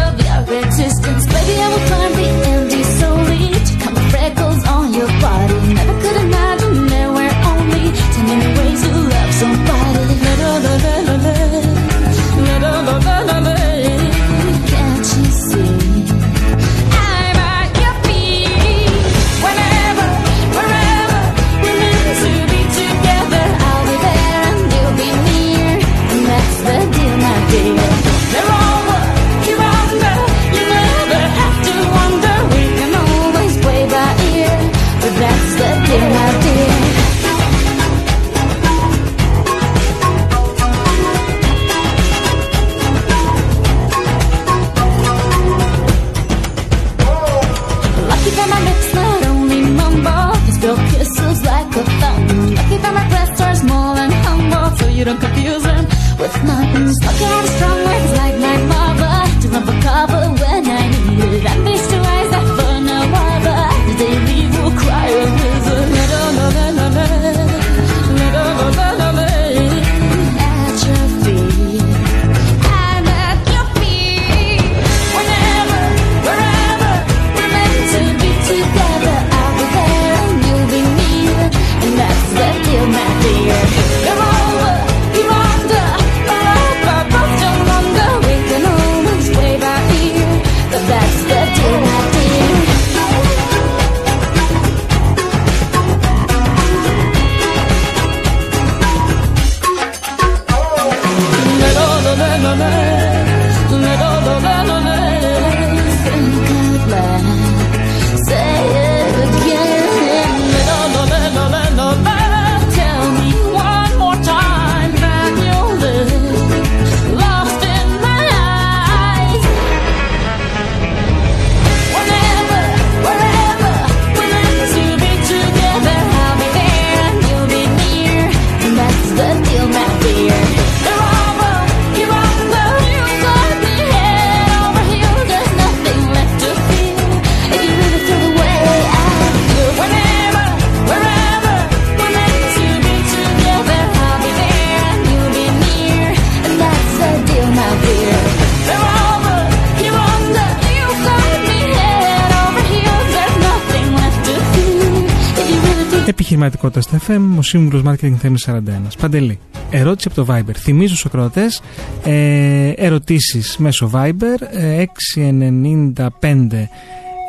Επιχειρηματικότητα στα FM, ο σύμβουλος Marketing Θέμης 41. Παντελή. Ερώτηση από το Viber. Θυμίζω στους ακροατές ε, ερωτήσεις μέσω Viber ε, 695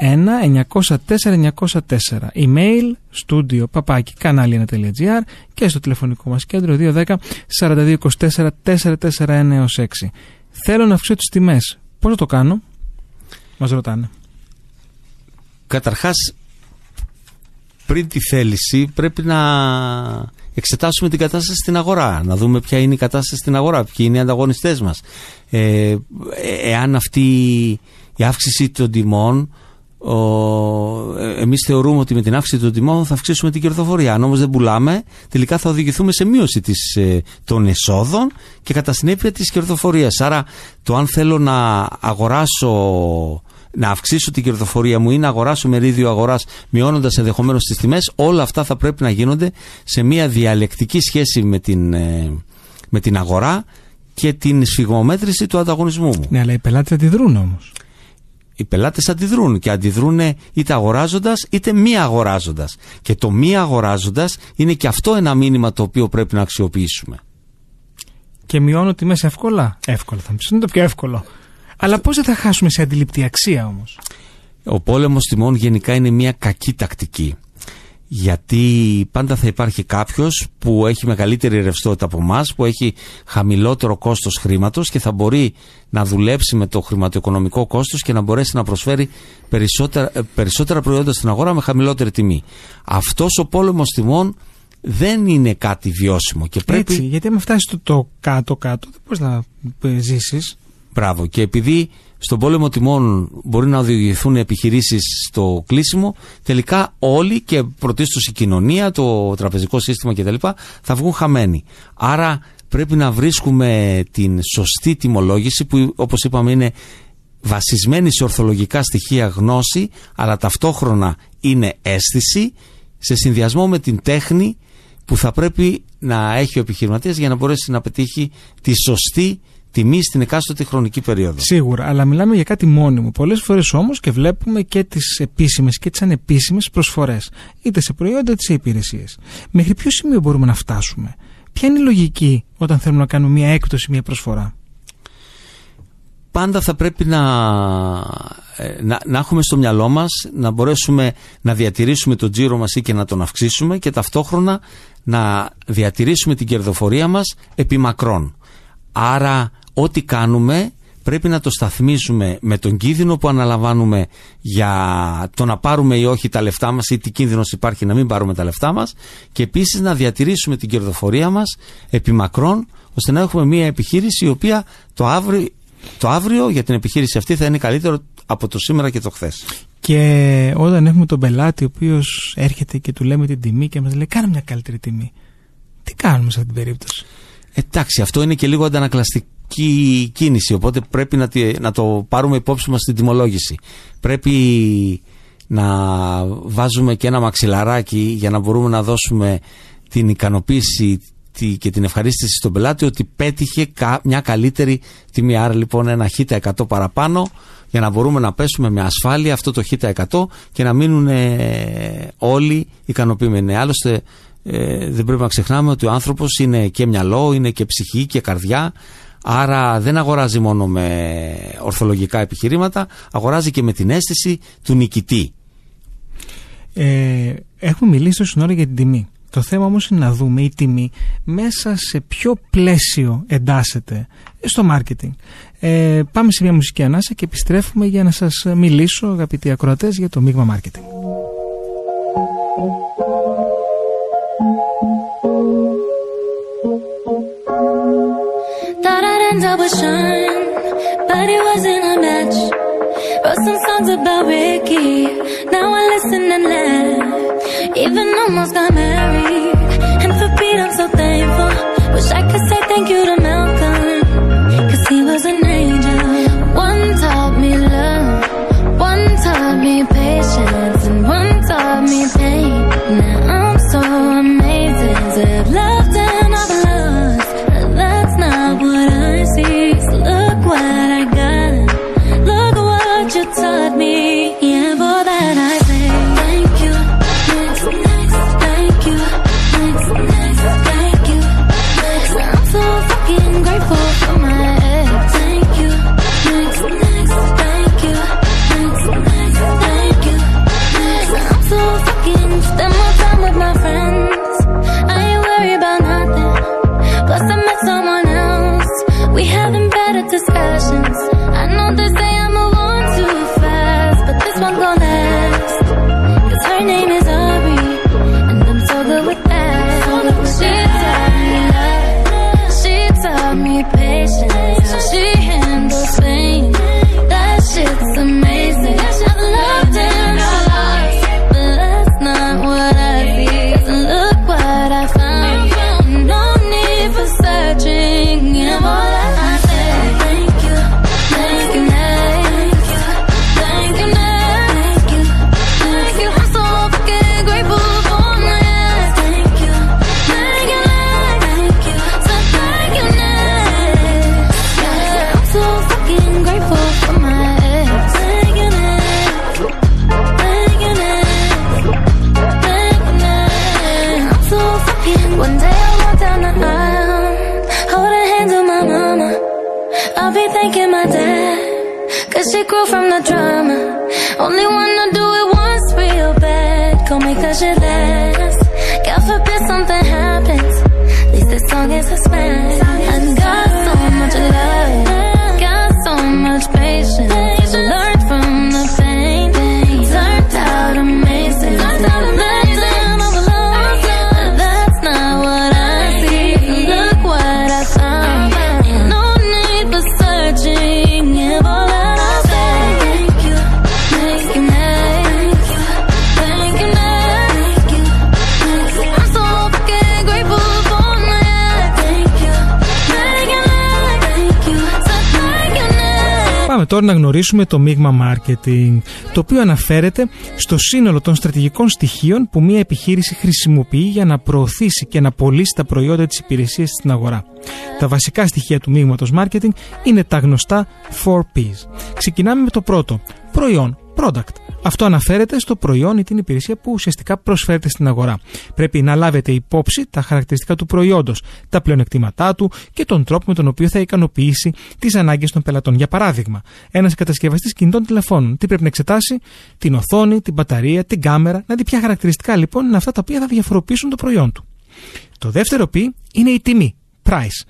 1 904 904 Email studio παπάκι κανάλι1.gr και στο τηλεφωνικό μας κέντρο 210 4224 441 6. Θέλω να αυξήσω τις τιμές. Πώς θα το κάνω; Μας ρωτάνε. Καταρχάς πριν τη θέληση πρέπει να εξετάσουμε την κατάσταση στην αγορά, να δούμε ποια είναι η κατάσταση στην αγορά, ποιοι είναι οι ανταγωνιστές μας. Ε, ε, εάν αυτή η αύξηση των τιμών ο, ε, εμείς θεωρούμε ότι με την αύξηση των τιμών θα αυξήσουμε την κερδοφορία. Αν όμως δεν πουλάμε, τελικά θα οδηγηθούμε σε μείωση της, ε, των εσόδων και κατά συνέπεια της κερδοφορίας. Άρα το αν θέλω να αγοράσω να αυξήσω την κερδοφορία μου ή να αγοράσω μερίδιο αγοράς μειώνοντας ενδεχομένως τις τιμές, όλα αυτά θα πρέπει να γίνονται σε μια διαλεκτική σχέση με την, ε, με την αγορά και την σφιγμομέτρηση του ανταγωνισμού μου. Ναι, αλλά οι πελάτες αντιδρούν όμως. Οι πελάτες αντιδρούν και αντιδρούν είτε αγοράζοντας είτε μη αγοράζοντας. Και το μη αγοράζοντας είναι και αυτό ένα μήνυμα το οποίο πρέπει να αξιοποιήσουμε. Και μειώνω τιμές εύκολα. Εύκολα θα μου πεις. Είναι το πιο εύκολο. Αλλά πώς δεν θα χάσουμε σε αντιληπτή αξία όμως; Ο πόλεμος τιμών γενικά είναι μια κακή τακτική. Γιατί πάντα θα υπάρχει κάποιος που έχει μεγαλύτερη ρευστότητα από εμάς, που έχει χαμηλότερο κόστος χρήματος και θα μπορεί να δουλέψει με το χρηματοοικονομικό κόστος και να μπορέσει να προσφέρει περισσότερα, ε, περισσότερα προϊόντα στην αγορά με χαμηλότερη τιμή. Αυτός ο πόλεμος τιμών δεν είναι κάτι βιώσιμο και πρέπει... Έτσι, γιατί αν φτάσεις στο το κάτω-κάτω, δεν μπορείς να ε, ζήσεις. Μπράβο. Και επειδή στον πόλεμο τιμών μπορεί να οδηγηθούν επιχειρήσεις στο κλείσιμο, τελικά όλοι και πρωτίστως η κοινωνία, το τραπεζικό σύστημα κτλ. θα βγουν χαμένοι. Άρα πρέπει να βρίσκουμε την σωστή τιμολόγηση που όπως είπαμε είναι βασισμένη σε ορθολογικά στοιχεία γνώση αλλά ταυτόχρονα είναι αίσθηση σε συνδυασμό με την τέχνη που θα πρέπει να έχει ο επιχειρηματίας για να μπορέσει να πετύχει τη σωστή τιμή στην εκάστοτε χρονική περίοδο. Σίγουρα, αλλά μιλάμε για κάτι μόνιμο. Πολλές φορές όμως και βλέπουμε και τις επίσημες και τις ανεπίσημες προσφορές, είτε σε προϊόντα είτε σε υπηρεσίες. Μέχρι ποιο σημείο μπορούμε να φτάσουμε, Ποια είναι η λογική όταν θέλουμε να κάνουμε μια έκπτωση, μια προσφορά; Πάντα θα πρέπει να, ε, να, να έχουμε στο μυαλό μας να μπορέσουμε να διατηρήσουμε τον τζίρο μας ή και να τον αυξήσουμε και ταυτόχρονα να διατηρήσουμε την κερδοφορία μας επί μακρόν. Άρα ό,τι κάνουμε πρέπει να το σταθμίζουμε με τον κίνδυνο που αναλαμβάνουμε για το να πάρουμε ή όχι τα λεφτά μας ή τι κίνδυνος υπάρχει να μην πάρουμε τα λεφτά μας και επίσης να διατηρήσουμε την κερδοφορία μας επί μακρόν ώστε να έχουμε μια επιχείρηση η οποία το αύριο, το αύριο για την επιχείρηση αυτή θα είναι καλύτερο από το σήμερα και το χθες. Και όταν έχουμε τον πελάτη ο οποίος έρχεται και του λέμε την τιμή και μας λέει: Κάνε μια καλύτερη τιμή. Τι κάνουμε σε αυτή την περίπτωση; Εντάξει, αυτό είναι και λίγο αντανακλαστική κίνηση, οπότε πρέπει να, τη- να το πάρουμε υπόψη μας στην τιμολόγηση. Πρέπει να βάζουμε και ένα μαξιλαράκι για να μπορούμε να δώσουμε την ικανοποίηση τη- και την ευχαρίστηση στον πελάτη ότι πέτυχε κα- μια καλύτερη τιμή. Άρα λοιπόν ένα χ 100 παραπάνω για να μπορούμε να πέσουμε με ασφάλεια αυτό το χ 100 και να μείνουν ε, όλοι ικανοποιημένοι. Άλλωστε ε, δεν πρέπει να ξεχνάμε ότι ο άνθρωπος είναι και μυαλό, είναι και ψυχή και καρδιά άρα δεν αγοράζει μόνο με ορθολογικά επιχειρήματα αγοράζει και με την αίσθηση του νικητή. Ε, έχουμε μιλήσει τόση ώρα για την τιμή. Το θέμα όμως είναι να δούμε η τιμή μέσα σε ποιο πλαίσιο εντάσσεται στο μάρκετινγκ. Ε, πάμε σε μια μουσική ανάσα και επιστρέφουμε για να σας μιλήσω αγαπητοί ακροατές για το μείγμα μάρκετινγκ. Up with Sean, but it wasn't a match. Wrote some songs about Ricky, now I listen and laugh. Even almost got married, and for Pete I'm so thankful. Wish I could say thank you to Malcolm, cause he was τώρα να γνωρίσουμε το μείγμα marketing, το οποίο αναφέρεται στο σύνολο των στρατηγικών στοιχείων που μια επιχείρηση χρησιμοποιεί για να προωθήσει και να πωλήσει τα προϊόντα της υπηρεσίας στην αγορά. Τα βασικά στοιχεία του μείγματος marketing είναι τα γνωστά 4Ps. Ξεκινάμε με το πρώτο, προϊόν, product. Αυτό αναφέρεται στο προϊόν ή την υπηρεσία που ουσιαστικά προσφέρεται στην αγορά. Πρέπει να λάβετε υπόψη τα χαρακτηριστικά του προϊόντος, τα πλεονεκτήματά του και τον τρόπο με τον οποίο θα ικανοποιήσει τις ανάγκες των πελατών. Για παράδειγμα, ένας κατασκευαστής κινητών τηλεφώνων τι πρέπει να εξετάσει, την οθόνη, την μπαταρία, την κάμερα, να δει ποια χαρακτηριστικά λοιπόν είναι αυτά τα οποία θα διαφοροποιήσουν το προϊόν του. Το δεύτερο π είναι η τιμή, price.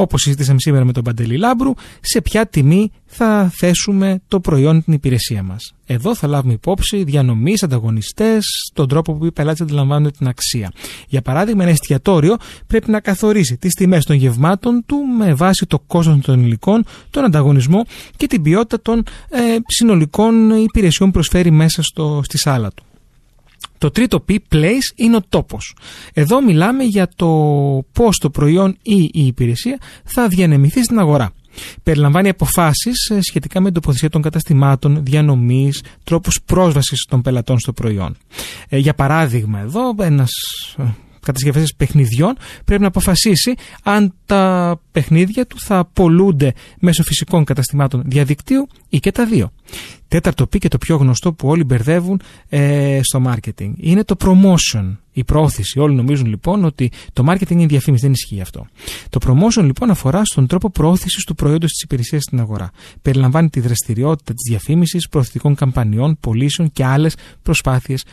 Όπως συζητήσαμε σήμερα με τον Παντελή Λάμπρου, σε ποια τιμή θα θέσουμε το προϊόν ή την υπηρεσία μας. Εδώ θα λάβουμε υπόψη διανομής, ανταγωνιστές, τον τρόπο που οι πελάτες αντιλαμβάνονται την αξία. Για παράδειγμα, ένα εστιατόριο πρέπει να καθορίσει τις τιμές των γευμάτων του με βάση το κόστος των υλικών, τον ανταγωνισμό και την ποιότητα των ε, συνολικών υπηρεσιών που προσφέρει μέσα στο, στη σάλα του. Το τρίτο P, place, είναι ο τόπος. Εδώ μιλάμε για το πώς το προϊόν ή η υπηρεσία θα διανεμηθεί στην αγορά. Περιλαμβάνει αποφάσεις ε, σχετικά με την τοποθεσία των καταστημάτων, διανομής, τρόπους πρόσβασης των πελατών στο προϊόν. Ε, για παράδειγμα, εδώ ένας ε, κατασκευαστής παιχνιδιών πρέπει να αποφασίσει αν τα παιχνίδια του θα πολλούνται μέσω φυσικών καταστημάτων διαδικτύου ή και τα δύο. Τέταρτο πει και το πιο γνωστό που όλοι μπερδεύουν ε, στο marketing είναι το promotion, η πρόθεση. Όλοι νομίζουν λοιπόν ότι το marketing είναι διαφήμιση, δεν ισχύει αυτό. Το promotion λοιπόν αφορά στον τρόπο προώθησης του προϊόντος της υπηρεσίας στην αγορά. Περιλαμβάνει τη δραστηριότητα της διαφήμισης, προωθητικών καμπανιών, πωλήσεων και άλλες προσπάθειες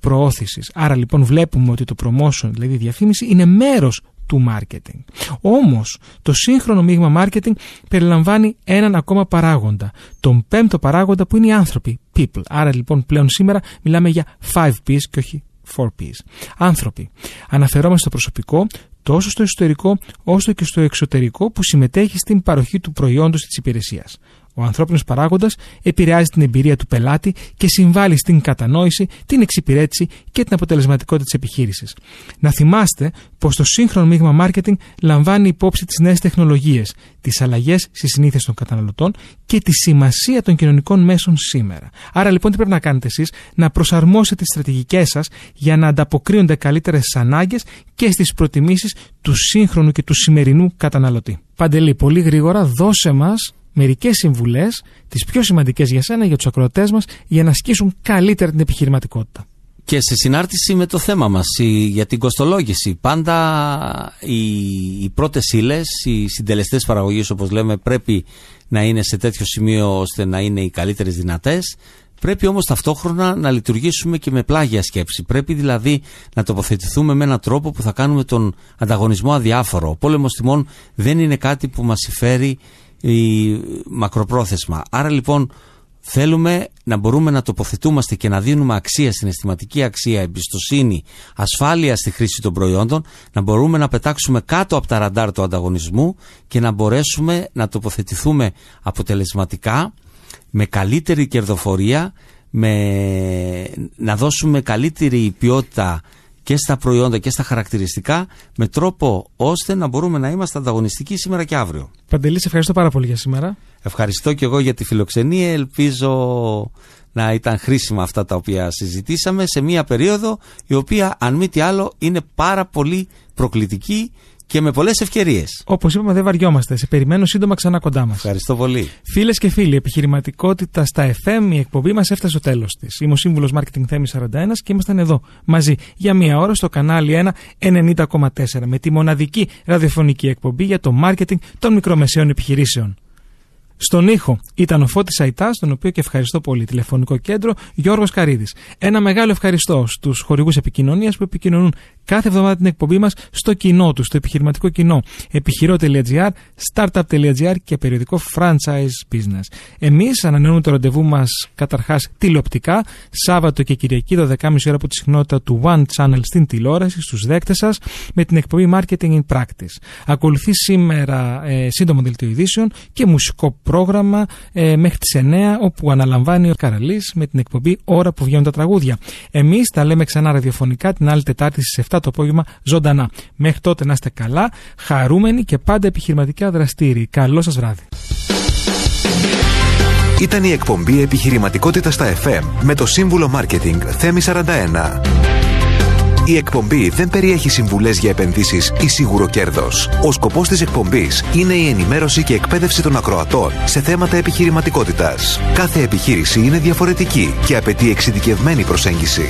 προώθησης. Άρα λοιπόν βλέπουμε ότι το promotion, δηλαδή η διαφήμιση, είναι μέρος του marketing. Όμως, το σύγχρονο μείγμα marketing περιλαμβάνει έναν ακόμα παράγοντα. Τον πέμπτο παράγοντα που είναι οι άνθρωποι, people. Άρα λοιπόν πλέον σήμερα μιλάμε για 5Ps και όχι 4Ps. Άνθρωποι. Αναφερόμαστε στο προσωπικό, τόσο στο εσωτερικό όσο και στο εξωτερικό που συμμετέχει στην παροχή του προϊόντος της υπηρεσίας. Ο ανθρώπινος παράγοντας επηρεάζει την εμπειρία του πελάτη και συμβάλλει στην κατανόηση, την εξυπηρέτηση και την αποτελεσματικότητα της επιχείρησης. Να θυμάστε πως το σύγχρονο μείγμα marketing λαμβάνει υπόψη τις νέες τεχνολογίες, τις αλλαγές στις συνήθειες των καταναλωτών και τη σημασία των κοινωνικών μέσων σήμερα. Άρα λοιπόν τι πρέπει να κάνετε εσείς, να προσαρμόσετε τις στρατηγικές σας για να ανταποκρίνονται καλύτερα στις ανάγκες και στις προτιμήσεις του σύγχρονου και του σημερινού καταναλωτή. Παντελή, πολύ γρήγορα δώσε μας μερικές συμβουλές, τις πιο σημαντικές για σένα, για τους ακροατές μας, για να ασκήσουν καλύτερα την επιχειρηματικότητα. Και σε συνάρτηση με το θέμα μας η- για την κοστολόγηση. Πάντα οι, οι πρώτες ύλες, οι συντελεστές παραγωγής όπως λέμε πρέπει να είναι σε τέτοιο σημείο ώστε να είναι οι καλύτερες δυνατές. Πρέπει όμως ταυτόχρονα να λειτουργήσουμε και με πλάγια σκέψη. Πρέπει δηλαδή να τοποθετηθούμε με έναν τρόπο που θα κάνουμε τον ανταγωνισμό αδιάφορο. Ο πόλεμος τιμών δεν είναι κάτι που μας συμφέρει η, μακροπρόθεσμα. Άρα λοιπόν θέλουμε να μπορούμε να τοποθετούμαστε και να δίνουμε αξία, συναισθηματική αξία, εμπιστοσύνη, ασφάλεια στη χρήση των προϊόντων, να μπορούμε να πετάξουμε κάτω από τα ραντάρ του ανταγωνισμού και να μπορέσουμε να τοποθετηθούμε αποτελεσματικά, με καλύτερη κερδοφορία, με, να δώσουμε καλύτερη ποιότητα και στα προϊόντα και στα χαρακτηριστικά με τρόπο ώστε να μπορούμε να είμαστε ανταγωνιστικοί σήμερα και αύριο. Παντελής, σε ευχαριστώ πάρα πολύ για σήμερα. Ευχαριστώ και εγώ για τη φιλοξενία. Ελπίζω να ήταν χρήσιμα αυτά τα οποία συζητήσαμε σε μια περίοδο η οποία αν μη τι άλλο είναι πάρα πολύ προκλητική και με πολλές ευκαιρίες. Όπως είπαμε, δεν βαριόμαστε. Σε περιμένω σύντομα ξανά κοντά μας. Ευχαριστώ πολύ. Φίλες και φίλοι, επιχειρηματικότητα στα FM, η εκπομπή μας έφτασε στο τέλος της. Είμαι ο σύμβουλος Marketing Θέμης 41 και ήμασταν εδώ μαζί για μία ώρα στο κανάλι 1 90,4 με τη μοναδική ραδιοφωνική εκπομπή για το marketing των μικρομεσαίων επιχειρήσεων. Στον ήχο ήταν ο Φώτης Αϊτάς, τον οποίο και ευχαριστώ πολύ. Τηλεφωνικό κέντρο Γιώργος Καρίδης. Ένα μεγάλο ευχαριστώ στους χορηγούς επικοινωνίας που επικοινωνούν κάθε εβδομάδα την εκπομπή μας στο κοινό τους, στο επιχειρηματικό κοινό. Επιχειρό.gr, startup.gr και περιοδικό franchise business. Εμείς ανανεώνουμε το ραντεβού μας καταρχάς τηλεοπτικά, Σάββατο και Κυριακή 12.30 ώρα από τη συχνότητα του One Channel στην τηλεόραση, στους δέκτες σας, με την εκπομπή Marketing in Practice. Ακολουθεί σήμερα ε, σύντομο δελτίο ειδήσεων και μουσικό πρόγραμμα ε, μέχρι τις 9 όπου αναλαμβάνει ο Καραλής με την εκπομπή Ώρα που βγαίνουν τα τραγούδια. Εμείς τα λέμε ξανά ραδιοφωνικά την άλλη Τετάρτη στις 7 το απόγευμα ζωντανά. Μέχρι τότε να είστε καλά, χαρούμενοι και πάντα επιχειρηματικά δραστήριοι. Καλό σας βράδυ. Ήταν η εκπομπή Επιχειρηματικότητα στα FM με το σύμβουλο Marketing Θέμη 41. Η εκπομπή δεν περιέχει συμβουλές για επενδύσεις ή σίγουρο κέρδος. Ο σκοπός της εκπομπής είναι η ενημέρωση και εκπαίδευση των ακροατών σε θέματα επιχειρηματικότητας. Κάθε επιχείρηση είναι διαφορετική και απαιτεί εξειδικευμένη προσέγγιση.